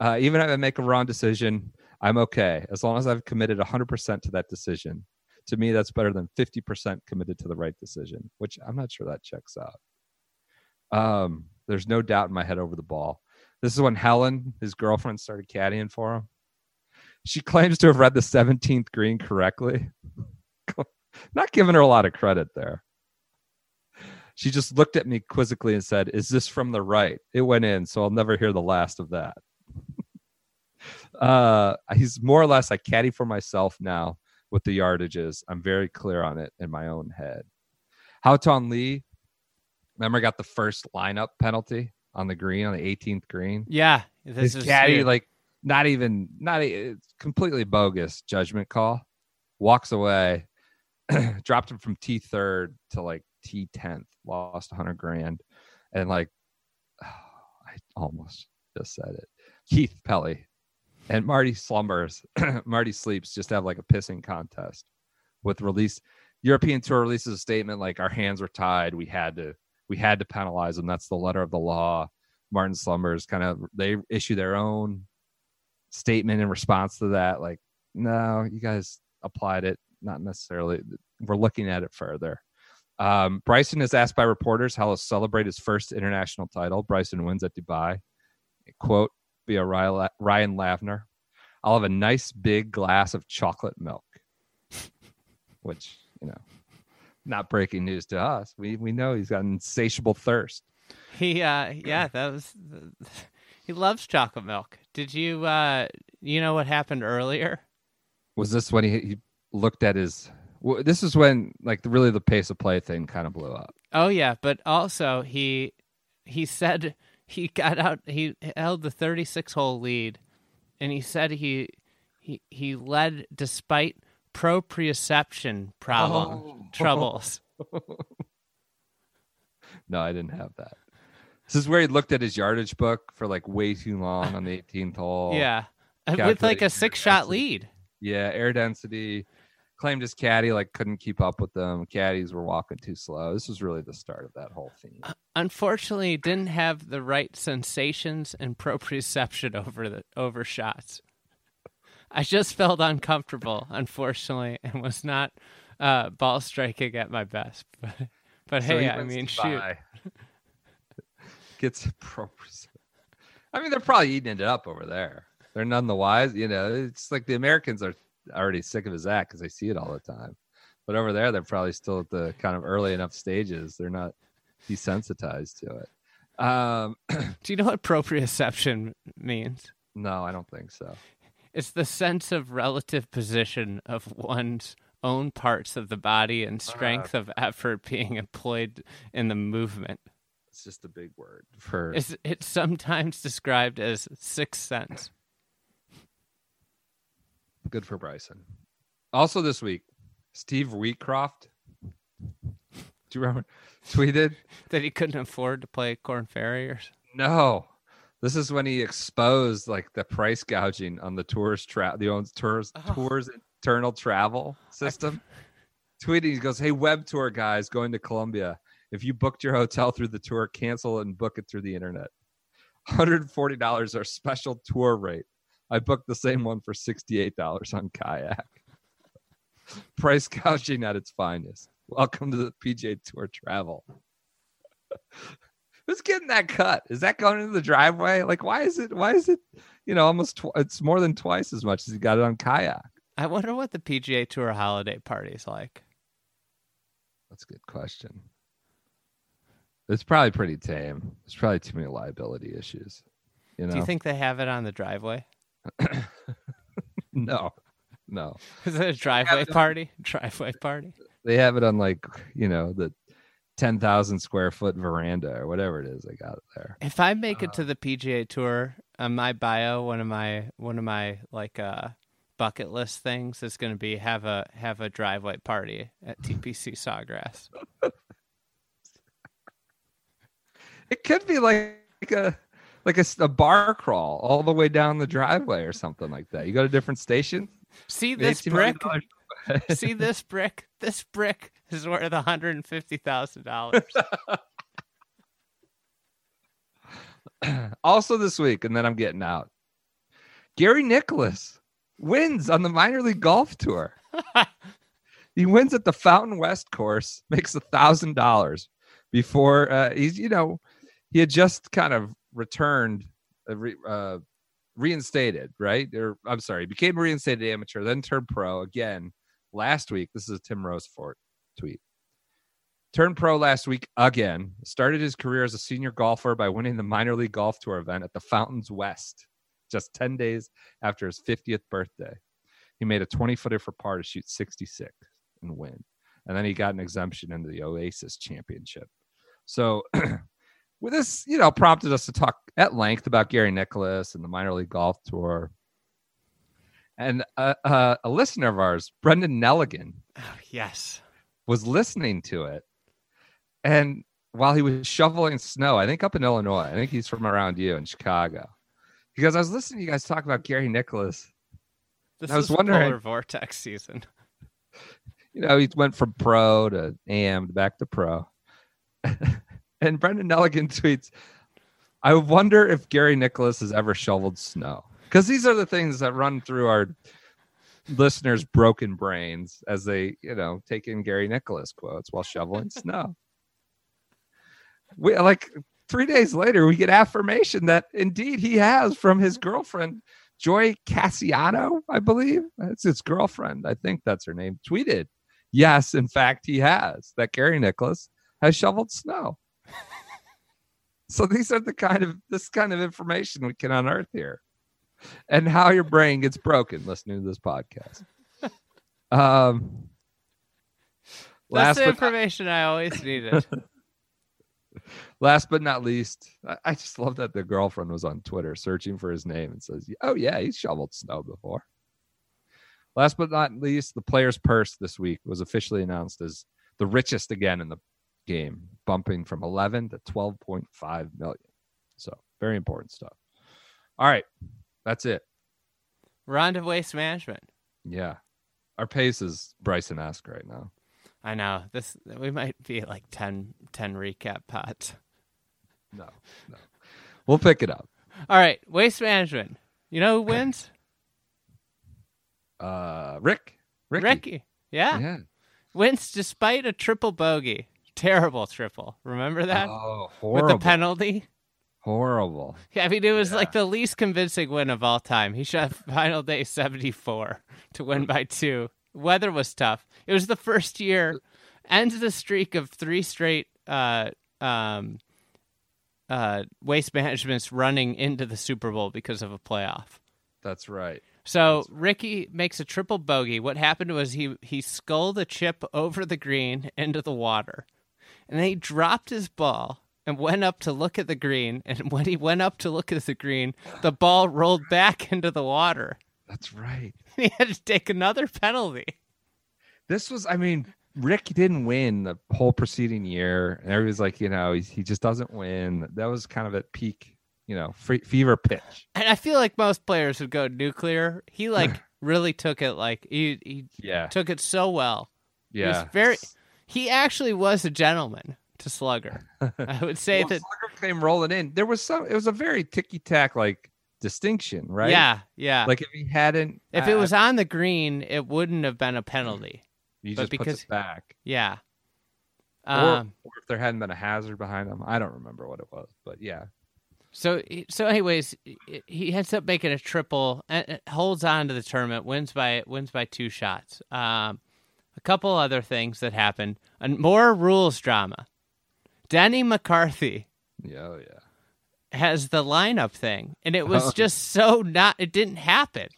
[SPEAKER 1] Uh, even if I make a wrong decision, I'm okay as long as I've committed 100% to that decision. To me, that's better than 50% committed to the right decision, which I'm not sure that checks out. Um, there's no doubt in my head over the ball. This is when Helen, his girlfriend, started caddying for him. She claims to have read the 17th green correctly. Not giving her a lot of credit there. She just looked at me quizzically and said, Is this from the right? It went in, so I'll never hear the last of that. uh, he's more or less, I caddy for myself now with the yardages. I'm very clear on it in my own head. Haotong Li, remember, got the first lineup penalty on the green, on the 18th green.
[SPEAKER 2] Yeah, this
[SPEAKER 1] His
[SPEAKER 2] is
[SPEAKER 1] caddy,
[SPEAKER 2] huge.
[SPEAKER 1] like, not even, not a, completely bogus judgment call. Walks away, dropped him from T third to like T tenth, lost 100 grand. And like, I almost just said it. Keith Pelley and Marty Slumbers, Marty Sleeps just have like a pissing contest with release. European Tour releases a statement like our hands were tied. We had to we had to penalize them. That's the letter of the law. Martin Slumbers kind of they issue their own statement in response to that. Like, no, you guys applied it, not necessarily. We're looking at it further. Um, Bryson is asked by reporters how he'll celebrate his first international title. Bryson wins at Dubai. Quote via Ryan Ryan Lavner. I'll have a nice big glass of chocolate milk, which you know, not breaking news to us. We we know he's got an insatiable thirst.
[SPEAKER 2] He, uh, yeah, that was. He loves chocolate milk. Did you, uh, you know what happened earlier?
[SPEAKER 1] Was this when he, he looked at his? w- This is when like really the pace of play thing kind of blew up.
[SPEAKER 2] Oh yeah, but also he, he said he got out. He held the 36 hole lead, and he said he, he, he led despite proprioception problem
[SPEAKER 1] Oh.
[SPEAKER 2] troubles.
[SPEAKER 1] No, I didn't have that. This is where he looked at his yardage book for like way too long on the 18th hole.
[SPEAKER 2] yeah, Uh, with like a six shot
[SPEAKER 1] density.
[SPEAKER 2] lead.
[SPEAKER 1] Yeah, air density. Claimed his caddy like couldn't keep up with them. Caddies were walking too slow. This was really the start of that whole theme.
[SPEAKER 2] Unfortunately, didn't have the right sensations and proprioception over the over shots. I just felt uncomfortable, unfortunately, and was not uh, ball striking at my best. But, but
[SPEAKER 1] So
[SPEAKER 2] hey,
[SPEAKER 1] he
[SPEAKER 2] I mean, shoot,
[SPEAKER 1] Gets appropriate. I mean, they're probably eating it up over there. They're none the wise. You know, it's like the Americans are already sick of his act because they see it all the time. But over there, they're probably still at the kind of early enough stages. They're not desensitized to it. Um,
[SPEAKER 2] do you know what proprioception means?
[SPEAKER 1] no, I don't think so.
[SPEAKER 2] It's the sense of relative position of one's own parts of the body and ah. strength of effort being employed in the movement.
[SPEAKER 1] It's just a big word for
[SPEAKER 2] It's, it's sometimes described as sixth sense.
[SPEAKER 1] good for Bryson. Also this week, Steve Wheatcroft. Do you remember? Tweeted
[SPEAKER 2] that he couldn't afford to play Korn Ferrys.
[SPEAKER 1] No. This is when he exposed like the price gouging on the tourist tra- the owns tours
[SPEAKER 2] Oh.
[SPEAKER 1] tours internal travel system. Tweeting, he goes, Hey web tour guys going to Colombia. If you booked your hotel through the tour, cancel it and book it through the internet. $140 our special tour rate. I booked the same one for $68 on kayak. Price gouging at its finest. Welcome to the PJ Tour Travel. Who's getting that cut? Is that going into the driveway? Like, why is it? Why is it? You know, almost tw- it's more than twice as much as he got it on kayak.
[SPEAKER 2] I wonder what the PGA Tour holiday party's like.
[SPEAKER 1] That's a good question. It's probably pretty tame. There's probably too many liability issues. You know?
[SPEAKER 2] Do you think they have it on the driveway?
[SPEAKER 1] no, no.
[SPEAKER 2] Is it a driveway party? Driveway party?
[SPEAKER 1] They have it on like you know the ten thousand square foot veranda or whatever it is. They got there.
[SPEAKER 2] If I make it to the PGA Tour, on my bio, one of my one of my like uh bucket list things is going to be have a have a driveway party at TPC Sawgrass.
[SPEAKER 1] It could be like a like a bar crawl all the way down the driveway or something like that. You go to different stations.
[SPEAKER 2] See this brick? See this brick? This brick is worth one hundred and fifty thousand dollars.
[SPEAKER 1] also this week, and then I'm getting out. Gary Nicklaus wins on the minor league golf tour. he wins at the Fountain West course, makes a thousand dollars before uh, he's you know he had just kind of returned, uh, re, uh, reinstated, right? Or I'm sorry, became a reinstated amateur, then turned pro again last week. This is a Tim Rosaforte tweet. Turned pro last week again. Started his career as a senior golfer by winning the minor league golf tour event at the Fountains West just 10 days after his 50th birthday. He made a 20 footer for par to shoot 66 and win. And then he got an exemption into the Oasis Championship. So, with this, you know, prompted us to talk at length about Gary Nicklaus and the minor league golf tour. And uh, uh, a listener of ours, Brendan Nelligan,
[SPEAKER 2] Oh, yes.
[SPEAKER 1] Was listening to it. And while he was shoveling snow, I think up in Illinois, I think he's from around you in Chicago. Because I was listening to you guys talk about Gary Nicklaus.
[SPEAKER 2] This
[SPEAKER 1] I was
[SPEAKER 2] is
[SPEAKER 1] wondering-
[SPEAKER 2] polar vortex season.
[SPEAKER 1] You know, he went from pro to AM back to pro. and Brendan Nelligan tweets, I wonder if Gary Nicklaus has ever shoveled snow. Because these are the things that run through our listeners' broken brains as they, you know, take in Gary Nicklaus quotes while shoveling snow. We like three days later, we get affirmation that indeed he has from his girlfriend, Joy Cassiano, I believe. That's his girlfriend. I think that's her name. Tweeted, yes, in fact, he has. That Gary Nicklaus has shoveled snow. so these are the kind of this kind of information we can unearth here. And how your brain gets broken listening to this podcast. Um
[SPEAKER 2] That's
[SPEAKER 1] last
[SPEAKER 2] the information I always needed.
[SPEAKER 1] Last but not least, I, I just love that the girlfriend was on Twitter searching for his name and says, "Oh yeah, he's shoveled snow before." Last but not least, the player's purse this week was officially announced as the richest again in the game, bumping from 11 to 12.5 million. So very important stuff. All right, that's it.
[SPEAKER 2] Round of waste management.
[SPEAKER 1] Yeah, our pace is Bryson-esque right now.
[SPEAKER 2] I know this. We might be like 10, 10 recap pods.
[SPEAKER 1] No, no, we'll pick it up.
[SPEAKER 2] All right, waste management. You know who wins?
[SPEAKER 1] Uh, Rick, Rickie.
[SPEAKER 2] Rickie. Yeah.
[SPEAKER 1] yeah.
[SPEAKER 2] wins despite a triple bogey. Terrible triple. Remember that
[SPEAKER 1] Oh, horrible.
[SPEAKER 2] with the penalty?
[SPEAKER 1] Horrible.
[SPEAKER 2] Yeah, I mean, it was like the least convincing win of all time. He shot final day 74 to win by two. Weather was tough. It was the first year, ends the streak of three straight uh, um, uh, waste management's running into the Super Bowl because of a playoff.
[SPEAKER 1] That's right.
[SPEAKER 2] So Rickie makes a triple bogey. What happened was he he sculled a chip over the green into the water, and then he dropped his ball and went up to look at the green. And when he went up to look at the green, the ball rolled back into the water.
[SPEAKER 1] That's right.
[SPEAKER 2] He had to take another penalty.
[SPEAKER 1] This was, I mean, Rick didn't win the whole preceding year, and everybody's like, you know, he, he just doesn't win. That was kind of at peak, you know, fe- fever pitch.
[SPEAKER 2] And I feel like most players would go nuclear. He like really took it like he he
[SPEAKER 1] Yeah,
[SPEAKER 2] took it so well.
[SPEAKER 1] yeah.
[SPEAKER 2] was very- He actually was a gentleman to Slugger. I would say
[SPEAKER 1] Well,
[SPEAKER 2] that.
[SPEAKER 1] Slugger came rolling in. There was some. It was a very ticky tack like distinction, right?
[SPEAKER 2] Yeah, yeah.
[SPEAKER 1] Like if he hadn't,
[SPEAKER 2] If
[SPEAKER 1] uh,
[SPEAKER 2] it was on the green, it wouldn't have been a penalty.
[SPEAKER 1] he
[SPEAKER 2] but
[SPEAKER 1] just puts
[SPEAKER 2] because-
[SPEAKER 1] it back,
[SPEAKER 2] Yeah.
[SPEAKER 1] or,
[SPEAKER 2] Um,
[SPEAKER 1] or if there hadn't been a hazard behind him, I don't remember what it was, but yeah,
[SPEAKER 2] so so anyways, he- he ends up making a triple, and and holds on to the tournament, wins by wins by two shots. Um, a couple other things that happened, and more rules drama. Denny McCarthy
[SPEAKER 1] yeah, oh yeah.
[SPEAKER 2] has the lineup thing, and it was
[SPEAKER 1] Oh.
[SPEAKER 2] just so not. It didn't happen.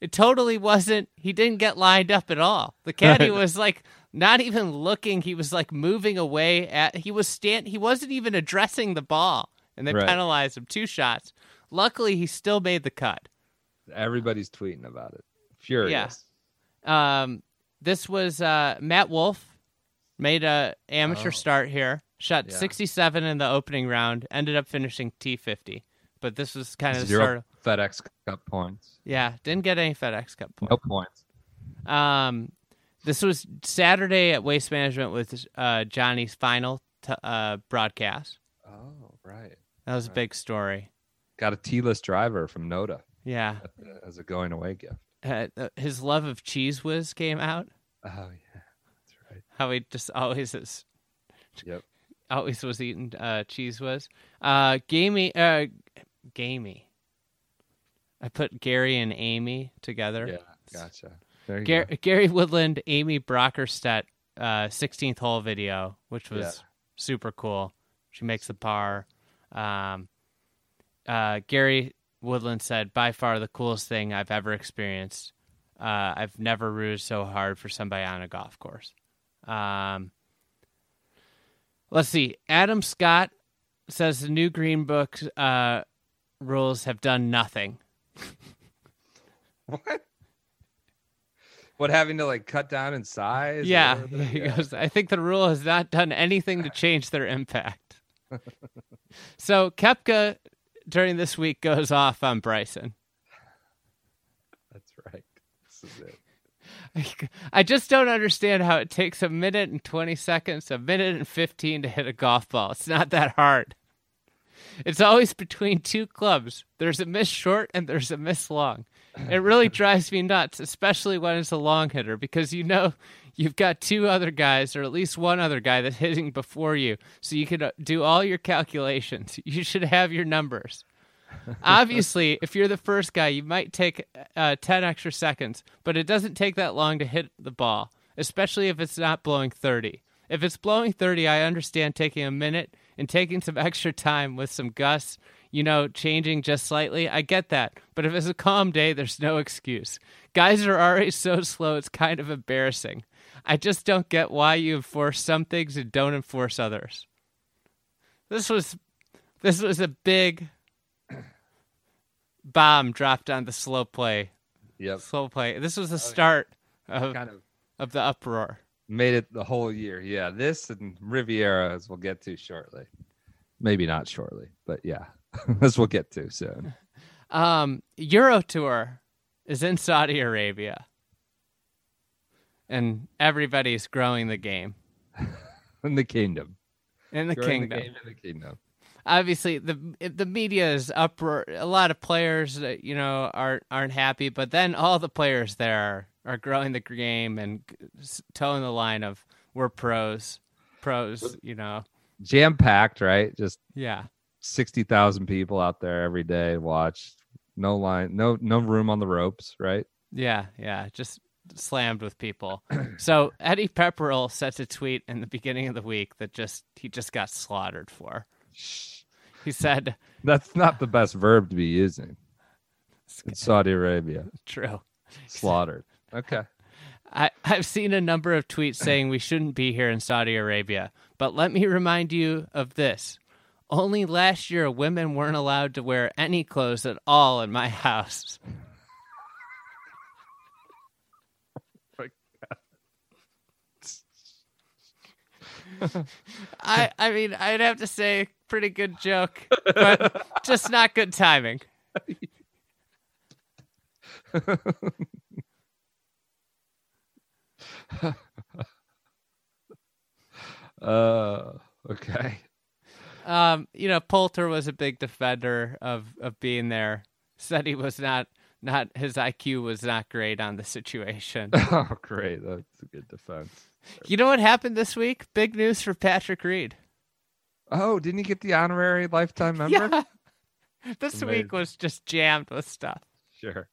[SPEAKER 2] It totally wasn't. He didn't get lined up at all. The caddy was like not even looking. He was like moving away. At he was stand. He wasn't even addressing the ball, and they
[SPEAKER 1] Right.
[SPEAKER 2] penalized him two shots. Luckily, he still made the cut.
[SPEAKER 1] Everybody's tweeting about it. Furious.
[SPEAKER 2] Um, this was uh, Matt Wolff made a amateur
[SPEAKER 1] Oh.
[SPEAKER 2] start here. Shot
[SPEAKER 1] Yeah.
[SPEAKER 2] 67 in the opening round. Ended up finishing T50. But this was kind of the start. Of,
[SPEAKER 1] FedEx Cup points.
[SPEAKER 2] yeah, didn't get any FedEx Cup points.
[SPEAKER 1] No points.
[SPEAKER 2] Um, this was Saturday at Waste Management with uh, Johnny's final t- uh, broadcast.
[SPEAKER 1] Oh, right.
[SPEAKER 2] That was a big story.
[SPEAKER 1] Got a T-list driver from Noda
[SPEAKER 2] Yeah,
[SPEAKER 1] as a going away gift.
[SPEAKER 2] uh, his love of Cheez Whiz came out.
[SPEAKER 1] Oh yeah, right.
[SPEAKER 2] How he just always is,
[SPEAKER 1] Yep.
[SPEAKER 2] always was eating uh, cheese was. Uh, gamey, uh, gamey. I put Gary and Amy together.
[SPEAKER 1] Yeah, gotcha.
[SPEAKER 2] Gar-
[SPEAKER 1] go.
[SPEAKER 2] Gary Woodland, Amy Bockerstette, uh, 16th hole video, which was
[SPEAKER 1] Yeah.
[SPEAKER 2] super cool. She makes the par. Um, uh, Gary Woodland said, by far the coolest thing I've ever experienced. Uh, I've never rooted so hard for somebody on a golf course. Um, let's see. Adam Scott says the new Green Book uh, rules have done nothing.
[SPEAKER 1] What? What having to like cut down in size?
[SPEAKER 2] Yeah, he
[SPEAKER 1] Yeah.
[SPEAKER 2] goes, I think the rule has not done anything to change their impact. so Koepka during this week goes off on Bryson.
[SPEAKER 1] That's right. This is it.
[SPEAKER 2] I just don't understand how it takes a minute and 20 seconds, a minute and 15 to hit a golf ball. It's not that hard. It's always between two clubs. There's a miss short and there's a miss long. It really drives me nuts, especially when it's a long hitter, because you know you've got two other guys, or at least one other guy that's hitting before you. So you can uh, do all your calculations. You should have your numbers. Obviously, if you're the first guy, you might take uh, 10 extra seconds, but it doesn't take that long to hit the ball, especially if it's not blowing 30. If it's blowing 30, I understand taking a minute and taking some extra time with some gusts, you know, changing just slightly. I get that. But if it's a calm day, there's no excuse. Guys are already so slow, it's kind of embarrassing. I just don't get why you enforce some things and don't enforce others. This was this was a big bomb dropped on the slow play.
[SPEAKER 1] Yep.
[SPEAKER 2] Slow play. This was the start of,
[SPEAKER 1] Kind of
[SPEAKER 2] of the uproar.
[SPEAKER 1] made it the whole year. Yeah, this and Riviera, as we'll get to shortly. Maybe not shortly, but yeah, as we'll get to soon.
[SPEAKER 2] Um, Euro Tour is in Saudi Arabia, and everybody's growing the game
[SPEAKER 1] In the kingdom.
[SPEAKER 2] in the
[SPEAKER 1] Growing
[SPEAKER 2] kingdom.
[SPEAKER 1] game in the kingdom.
[SPEAKER 2] Obviously, the the media is uproar. A lot of players, uh, you know, aren't aren't happy, but then all the players there are, are growing the game and towing the line of we're pros, pros. You know,
[SPEAKER 1] Jam packed, right? Just
[SPEAKER 2] yeah.
[SPEAKER 1] sixty thousand people out there every day watch. No line, no no room on the ropes, right?
[SPEAKER 2] Yeah, yeah, just slammed with people. so Eddie Pepperell sent a tweet in the beginning of the week that just he just got slaughtered for. He said,
[SPEAKER 1] That's not the best verb to be using. in Saudi Arabia,
[SPEAKER 2] "True.
[SPEAKER 1] slaughtered. Okay.
[SPEAKER 2] I, I've seen a number of tweets saying we shouldn't be here in Saudi Arabia, but let me remind you of this. Only last year, women weren't allowed to wear any clothes at all in my house. I I mean I'd have to say pretty good joke, but just not good timing.
[SPEAKER 1] Uh, okay.
[SPEAKER 2] Um, you know, Poulter was a big defender of of being there. Said he was not not his IQ was not great on the situation.
[SPEAKER 1] Oh, great. That's a good defense.
[SPEAKER 2] you know what happened this week? Big news for Patrick Reed.
[SPEAKER 1] Oh, didn't he get the honorary lifetime member?
[SPEAKER 2] Yeah. This
[SPEAKER 1] Amazing.
[SPEAKER 2] week was just jammed with stuff.
[SPEAKER 1] Sure.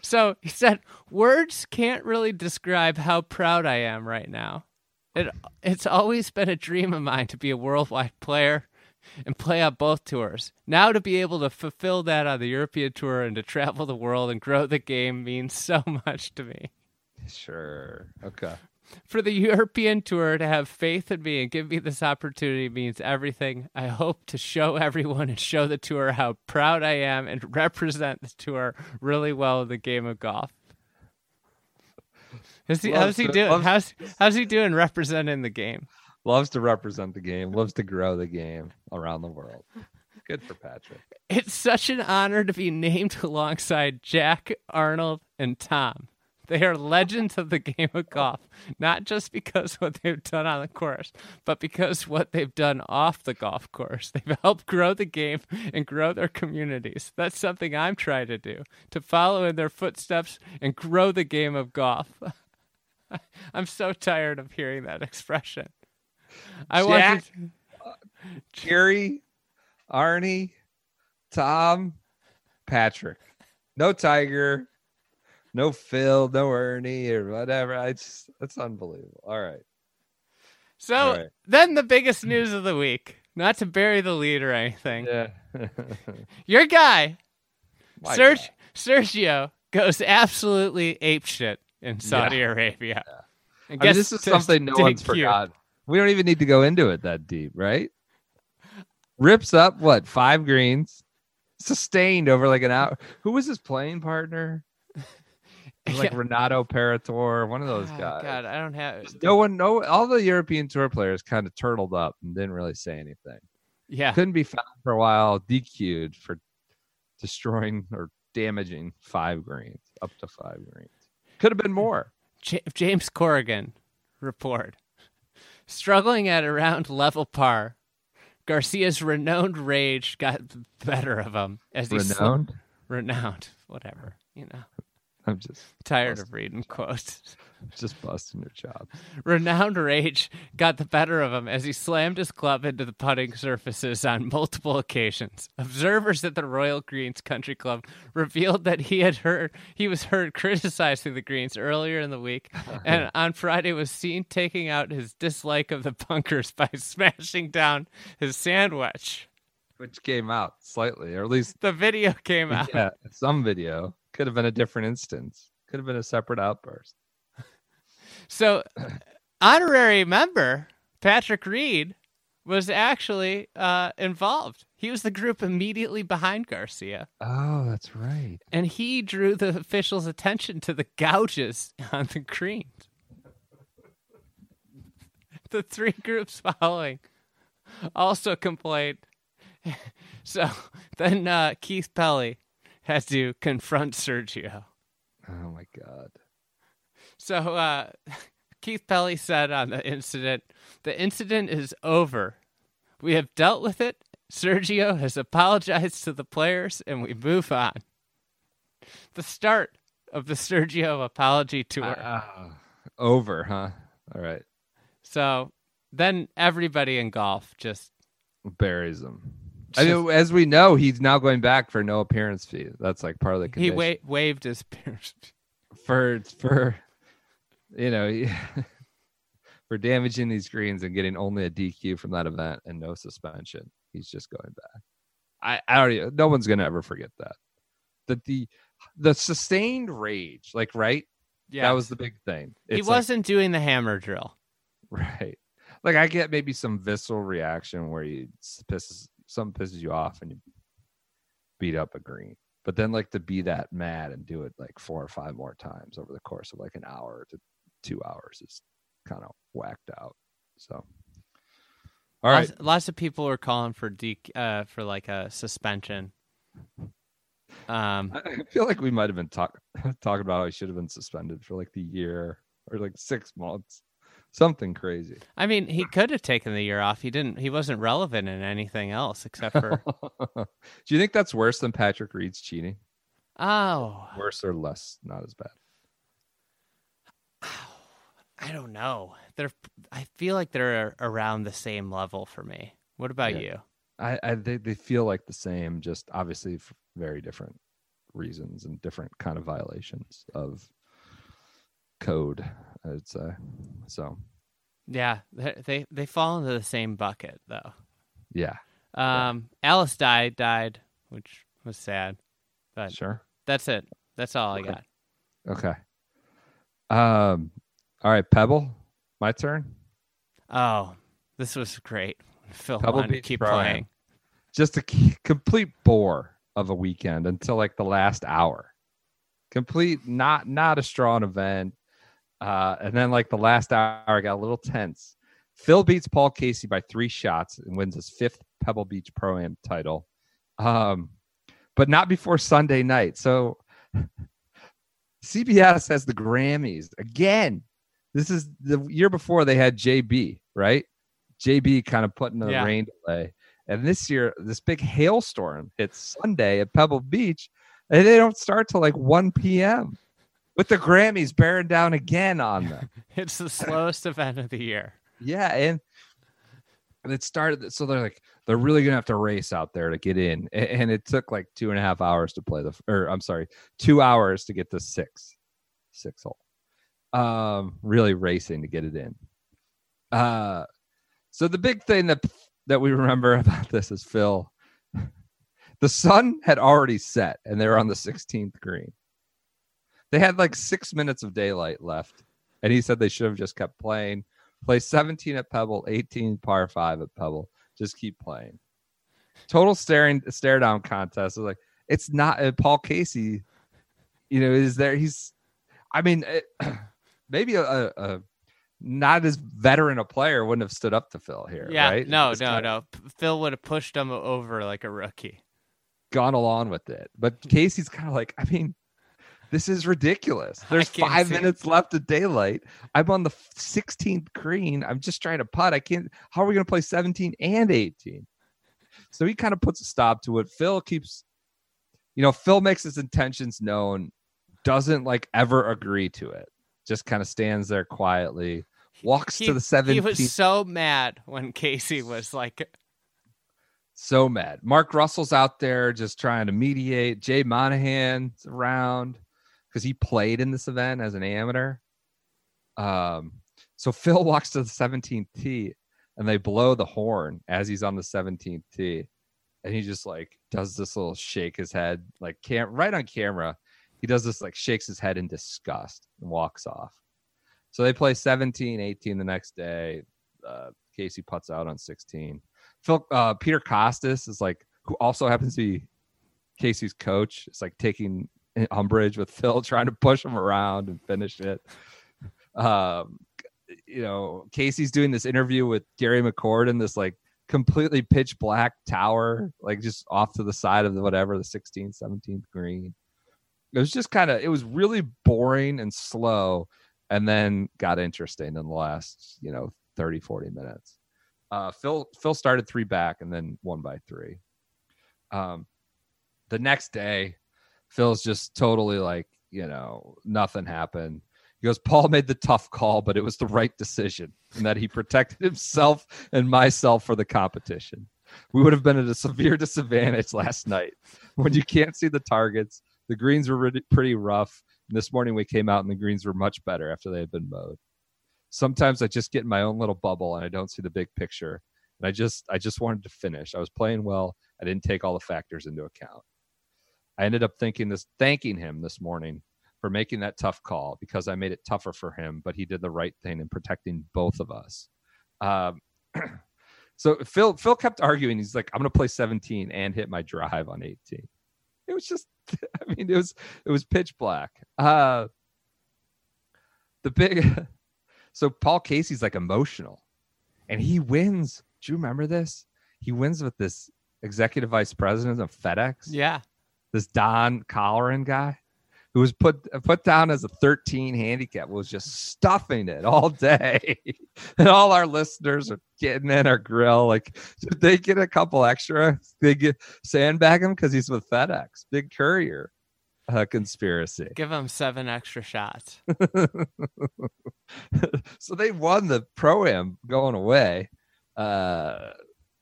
[SPEAKER 2] So he said, "Words can't really describe how proud I am right now. It it's always been a dream of mine to be a worldwide player and play on both tours. Now to be able to fulfill that on the European tour and to travel the world and grow the game means so much to me.
[SPEAKER 1] Sure. Okay.
[SPEAKER 2] For the European tour to have faith in me and give me this opportunity means everything. I hope to show everyone and show the tour how proud I am and represent the tour really well in the game of golf. Is he, how's he
[SPEAKER 1] to-
[SPEAKER 2] doing?
[SPEAKER 1] loves-
[SPEAKER 2] How's how's he doing representing the game?
[SPEAKER 1] Loves to represent the game, loves to grow the game around the world. Good for Patrick.
[SPEAKER 2] It's such an honor to be named alongside Jack, Arnold, and Tom. They are legends of the game of golf, not just because what they've done on the course, but because what they've done off the golf course. They've helped grow the game and grow their communities. That's something I'm trying to do, to follow in their footsteps and grow the game of golf. I'm so tired of hearing that expression. I
[SPEAKER 1] Jack.
[SPEAKER 2] want
[SPEAKER 1] Gary, uh, Arnie, Tom, Patrick. No Tiger, no Phil, no Ernie or whatever. I just that's unbelievable. All right.
[SPEAKER 2] So
[SPEAKER 1] right.
[SPEAKER 2] then the biggest news of the week, not to bury the lead or anything.
[SPEAKER 1] Yeah.
[SPEAKER 2] Your guy,
[SPEAKER 1] My
[SPEAKER 2] Serg-
[SPEAKER 1] God.
[SPEAKER 2] Sergio, goes absolutely apeshit in Saudi Arabia. And
[SPEAKER 1] I mean, this is something no one's forgotten. We don't even need to go into it that deep, right? Rips up what five greens, sustained over like an hour. Who was his playing partner? Like
[SPEAKER 2] Yeah.
[SPEAKER 1] Renato Paratore, one of those
[SPEAKER 2] Oh,
[SPEAKER 1] guys.
[SPEAKER 2] God, I don't have.
[SPEAKER 1] No one, no, all the European tour players kind of turtled up and didn't really say anything.
[SPEAKER 2] Yeah,
[SPEAKER 1] Couldn't be found for a while, DQ'd for destroying or damaging five greens, up to five greens. Could have been more.
[SPEAKER 2] James Corrigan report. Struggling at around level par, Garcia's renowned rage got the better of him as he sl-
[SPEAKER 1] Renowned.
[SPEAKER 2] renowned, whatever. You know,
[SPEAKER 1] I'm just,
[SPEAKER 2] tired of reading quotes.
[SPEAKER 1] just busting your chops.
[SPEAKER 2] Renowned rage got the better of him as he slammed his club into the putting surfaces on multiple occasions. Observers at the Royal Greens Country Club revealed that he had heard he was heard criticizing the greens earlier in the week, and on Friday was seen taking out his dislike of the bunkers by smashing down his sandwich.
[SPEAKER 1] Which came out slightly, or at least
[SPEAKER 2] The video came out.
[SPEAKER 1] yeah, some video could have been a different instance. Could have been a separate outburst.
[SPEAKER 2] So, honorary member Patrick Reed was actually uh, involved. He was the group immediately behind Garcia,
[SPEAKER 1] Oh, that's right.
[SPEAKER 2] and he drew the officials' attention to the gouges on the greens. The three groups following also complained. So then uh, Keith Pelley had to confront Sergio.
[SPEAKER 1] Oh my god.
[SPEAKER 2] So uh, Keith Pelley said on the incident, the incident is over. We have dealt with it. Sergio has apologized to the players, and we move on. The start of the Sergio apology tour.
[SPEAKER 1] Ah, over, huh? All right.
[SPEAKER 2] so then everybody in golf just
[SPEAKER 1] Buries him. I mean, as we know, he's now going back for no appearance fee. That's like part of the
[SPEAKER 2] he
[SPEAKER 1] condition.
[SPEAKER 2] wa- waved his appearance.
[SPEAKER 1] for for you know for damaging these greens and getting only a DQ from that event and no suspension. He's just going back. I I already no one's gonna ever forget that. That the the sustained rage, like right,
[SPEAKER 2] Yeah,
[SPEAKER 1] that was the big thing.
[SPEAKER 2] he
[SPEAKER 1] It's like-
[SPEAKER 2] wasn't doing the hammer drill.
[SPEAKER 1] right. Like I get maybe some visceral reaction where s- pisses some pisses you off and you beat up a green. But then like to be that mad and do it like four or five more times over the course of like an hour to two hours is kind of whacked out. So all right.
[SPEAKER 2] Lots, lots of people are calling for de- uh, for like a suspension. Um,
[SPEAKER 1] I I feel like we might have been talk- talking about how he should have been suspended for like the year or like six months. Something crazy.
[SPEAKER 2] I mean, he could have taken the year off. He didn't. He wasn't relevant in anything else except for.
[SPEAKER 1] Do you think that's worse than Patrick Reed's cheating?
[SPEAKER 2] oh,
[SPEAKER 1] Worse or less? Not as bad.
[SPEAKER 2] I don't know. They're. I feel like they're around the same level for me. What about
[SPEAKER 1] Yeah.
[SPEAKER 2] you?
[SPEAKER 1] I, I they, they feel like the same, just obviously for very different reasons and different kind of violations of code. I'd say so.
[SPEAKER 2] Yeah, they they, fall into the same bucket though.
[SPEAKER 1] Yeah,
[SPEAKER 2] Um, Alice died, died, which was sad. But
[SPEAKER 1] sure.
[SPEAKER 2] that's it. That's all I got.
[SPEAKER 1] Okay. Um. All right, Pebble. My turn.
[SPEAKER 2] Oh, this was great. Phil
[SPEAKER 1] Pebble
[SPEAKER 2] wanted to keep
[SPEAKER 1] Pro-Am.
[SPEAKER 2] playing.
[SPEAKER 1] Just a complete bore of a weekend until like the last hour. Complete, not not a strong event. Uh, and then like the last hour got a little tense. Phil beats Paul Casey by three shots and wins his fifth Pebble Beach Pro Am title. Um, but not before Sunday night. So CBS has the Grammys again. This is the year before they had JB, right? JB kind of putting the
[SPEAKER 2] Yeah.
[SPEAKER 1] rain delay. And this year, this big hailstorm hits Sunday at Pebble Beach, and they don't start till like 1 p.m. with the Grammys bearing down again on them.
[SPEAKER 2] It's the slowest event of the year.
[SPEAKER 1] Yeah, and and it started. So they're like, they're really gonna have to race out there to get in, A- and it took like two and a half hours to play the, or I'm sorry, two hours to get the six, six hole. Um, really racing to get it in. Uh, so the big thing that that we remember about this is Phil. The sun had already set, and they were on the 16th green. They had like six minutes of daylight left, and he said they should have just kept playing play 17 at Pebble, 18 par five at Pebble. Just keep playing. Total staring stare down contest. It's like it's not uh, Paul Casey. You know, is there? He's. I mean, it, maybe a, a, a not as veteran a player wouldn't have stood up to Phil here.
[SPEAKER 2] Yeah,
[SPEAKER 1] right?
[SPEAKER 2] no, no,
[SPEAKER 1] kinda
[SPEAKER 2] no. Phil would have pushed him over like a rookie.
[SPEAKER 1] Gone along with it, but Casey's kind of like, I mean, this is ridiculous. There's five
[SPEAKER 2] see it.
[SPEAKER 1] minutes left of daylight. I'm on the 16th green. I'm just trying to putt. I can't. How are we going to play 17 and 18? So he kind of puts a stop to it. Phil keeps, you know, Phil makes his intentions known, doesn't like ever agree to it. Just kind of stands there quietly, walks
[SPEAKER 2] He,
[SPEAKER 1] to the 17th.
[SPEAKER 2] he was so mad when Casey was like,
[SPEAKER 1] so mad. Mark Russell's out there just trying to mediate. Jay Monahan's around because he played in this event as an amateur. Um, so Phil walks to the 17th tee and they blow the horn as he's on the 17th tee. And he just like does this little shake his head, like cam right on camera. He does this like shakes his head in disgust and walks off. So they play 17, 18 the next day. Uh, Casey puts out on 16. Phil uh, Peter Kostis is like who also happens to be Casey's coach. It's like taking umbrage with Phil trying to push him around and finish it. Um, you know, Casey's doing this interview with Gary McCord in this like completely pitch black tower, like just off to the side of the whatever the 16th, 17th green. It was just kind of it was really boring and slow, and then got interesting in the last you know 30, 40 minutes. Uh, Phil Phil started three back and then one by three. Um, the next day, Phil's just totally like you know nothing happened. He goes, Paul made the tough call, but it was the right decision, and that he protected himself and myself for the competition. We would have been at a severe disadvantage last night when you can't see the targets. The greens were pretty rough. And this morning we came out and the greens were much better after they had been mowed sometimes I just get in my own little bubble and I don't see the big picture. And I just I just wanted to finish. I was playing well. I didn't take all the factors into account. I ended up thinking this thanking him this morning for making that tough call because I made it tougher for him, but he did the right thing in protecting both of us. Um, so Phil Phil kept arguing. He's like, I'm gonna play 17 and hit my drive on 18. It was just I mean, it was it was pitch black. Uh the big so Paul Casey's like emotional and he wins. Do you remember this? He wins with this executive vice president of FedEx,
[SPEAKER 2] yeah,
[SPEAKER 1] this Don Colleran guy who was put put down as a 13 handicap was just stuffing it all day. and all our listeners are getting in our grill. Like, did they get a couple extra? They get sandbag him because he's with FedEx, big courier uh, conspiracy.
[SPEAKER 2] give him seven extra shots.
[SPEAKER 1] so they won the pro am going away. Uh,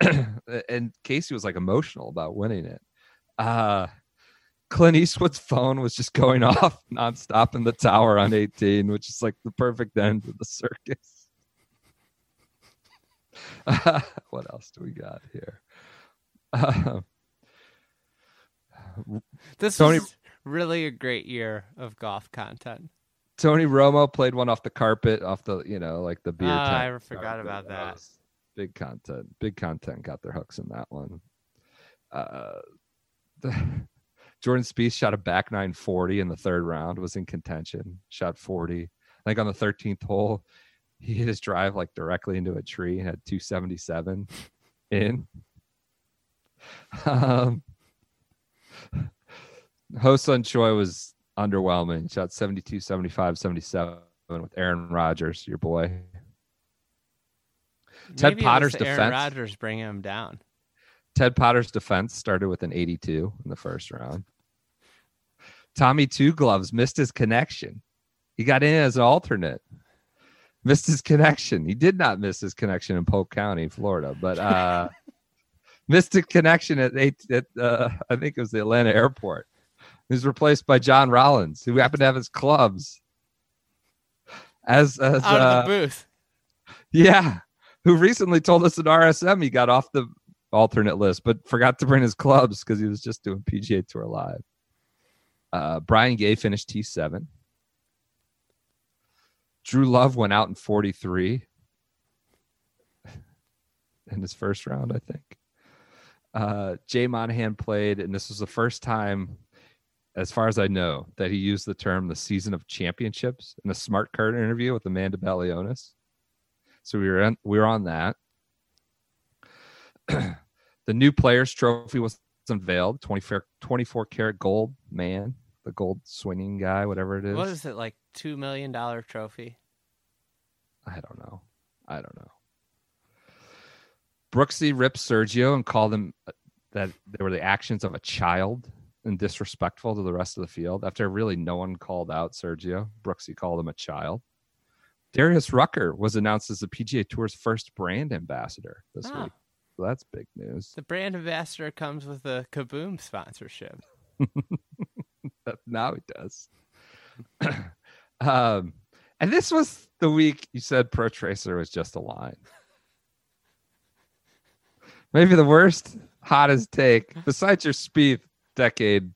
[SPEAKER 1] and Casey was like emotional about winning it. Uh, Clint Eastwood's phone was just going off nonstop in the tower on 18, which is like the perfect end to the circus. Uh, what else do we got here? Uh,
[SPEAKER 2] This
[SPEAKER 1] Tony-
[SPEAKER 2] was really a great year of golf content.
[SPEAKER 1] Tony Romo played one off the carpet, off the you know like the beer. Tent
[SPEAKER 2] I forgot
[SPEAKER 1] carpet.
[SPEAKER 2] about that.
[SPEAKER 1] was Big content. Big content got their hooks in that one. Uh, the, Jordan Spieth shot a back nine forty in the third round. Was in contention. Shot forty. I think on the thirteenth hole, he hit his drive like directly into a tree. and Had two seventy seven in. Um, Hosung Choi was underwhelming. Shot 72, 75, 77 with Aaron Rodgers, your boy. Ted
[SPEAKER 2] Maybe
[SPEAKER 1] Potter's
[SPEAKER 2] Aaron
[SPEAKER 1] defense.
[SPEAKER 2] Rodgers bringing him down.
[SPEAKER 1] Ted Potter's defense started with an 82 in the first round. Tommy Two Gloves missed his connection. He got in as an alternate. Missed his connection. He did not miss his connection in Polk County, Florida, but uh missed a connection at eight at uh, I think it was the Atlanta airport. He was replaced by John Rollins, who happened to have his clubs as as
[SPEAKER 2] Out
[SPEAKER 1] uh,
[SPEAKER 2] of the booth.
[SPEAKER 1] yeah, who recently told us at RSM he got off the alternate list, but forgot to bring his clubs because he was just doing PGA Tour live. Uh, Brian Gay finished T7. Dru Love went out in 43 in his first round, I think. Uh, Jay Monahan played, and this was the first time, as far as I know, that he used the term the season of championships in a smart card interview with Amanda Balionis. So we were we were on that. the new players trophy was unveiled 24, 24 karat gold man the gold swinging guy whatever it is
[SPEAKER 2] What is it like? Two million dollar trophy.
[SPEAKER 1] i don't know i don't know brooksy ripped sergio and called him uh, that they were the actions of a child and disrespectful to the rest of the field after really no one called out sergio brooksy called him a child darius rucker was announced as the pga tour's first brand ambassador this
[SPEAKER 2] Oh.
[SPEAKER 1] week so that's big news
[SPEAKER 2] The brand ambassador comes with a Kaboom sponsorship.
[SPEAKER 1] now he does. um, and this was the week you said Protracer was just a line. Maybe the worst, hottest take besides your Spieth decade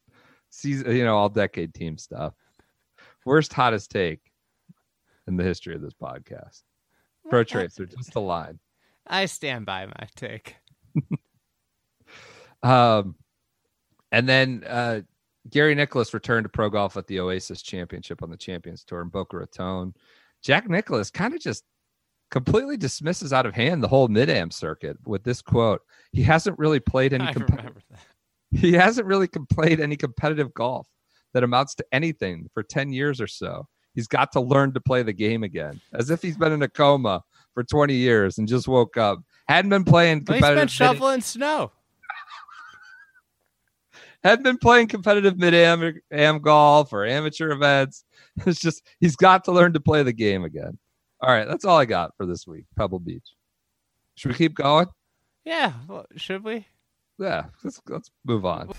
[SPEAKER 1] season, you know, all decade team stuff. Worst, hottest take in the history of this podcast. Protracer, just a line.
[SPEAKER 2] I stand by my take.
[SPEAKER 1] Um, and then uh, Gary Nicklaus returned to pro golf at the Oasis Championship on the Champions Tour in Boca Raton. Jack Nicklaus kind of just completely dismisses out of hand the whole mid am circuit with this quote. He hasn't really played any.
[SPEAKER 2] I
[SPEAKER 1] compe-
[SPEAKER 2] remember that.
[SPEAKER 1] he hasn't really played any competitive golf that amounts to anything for 10 years or so. He's got to learn to play the game again, as if he's been in a coma for 20 years and just woke up. Hadn't been playing
[SPEAKER 2] Well, he's
[SPEAKER 1] competitive.
[SPEAKER 2] been
[SPEAKER 1] mid-
[SPEAKER 2] shoveling snow.
[SPEAKER 1] hadn't been playing competitive mid am am golf or amateur events. It's just he's got to learn to play the game again. All right, that's all I got for this week. Pebble Beach. Should we keep going?
[SPEAKER 2] Yeah. Well, should we?
[SPEAKER 1] Yeah, let's let's move on.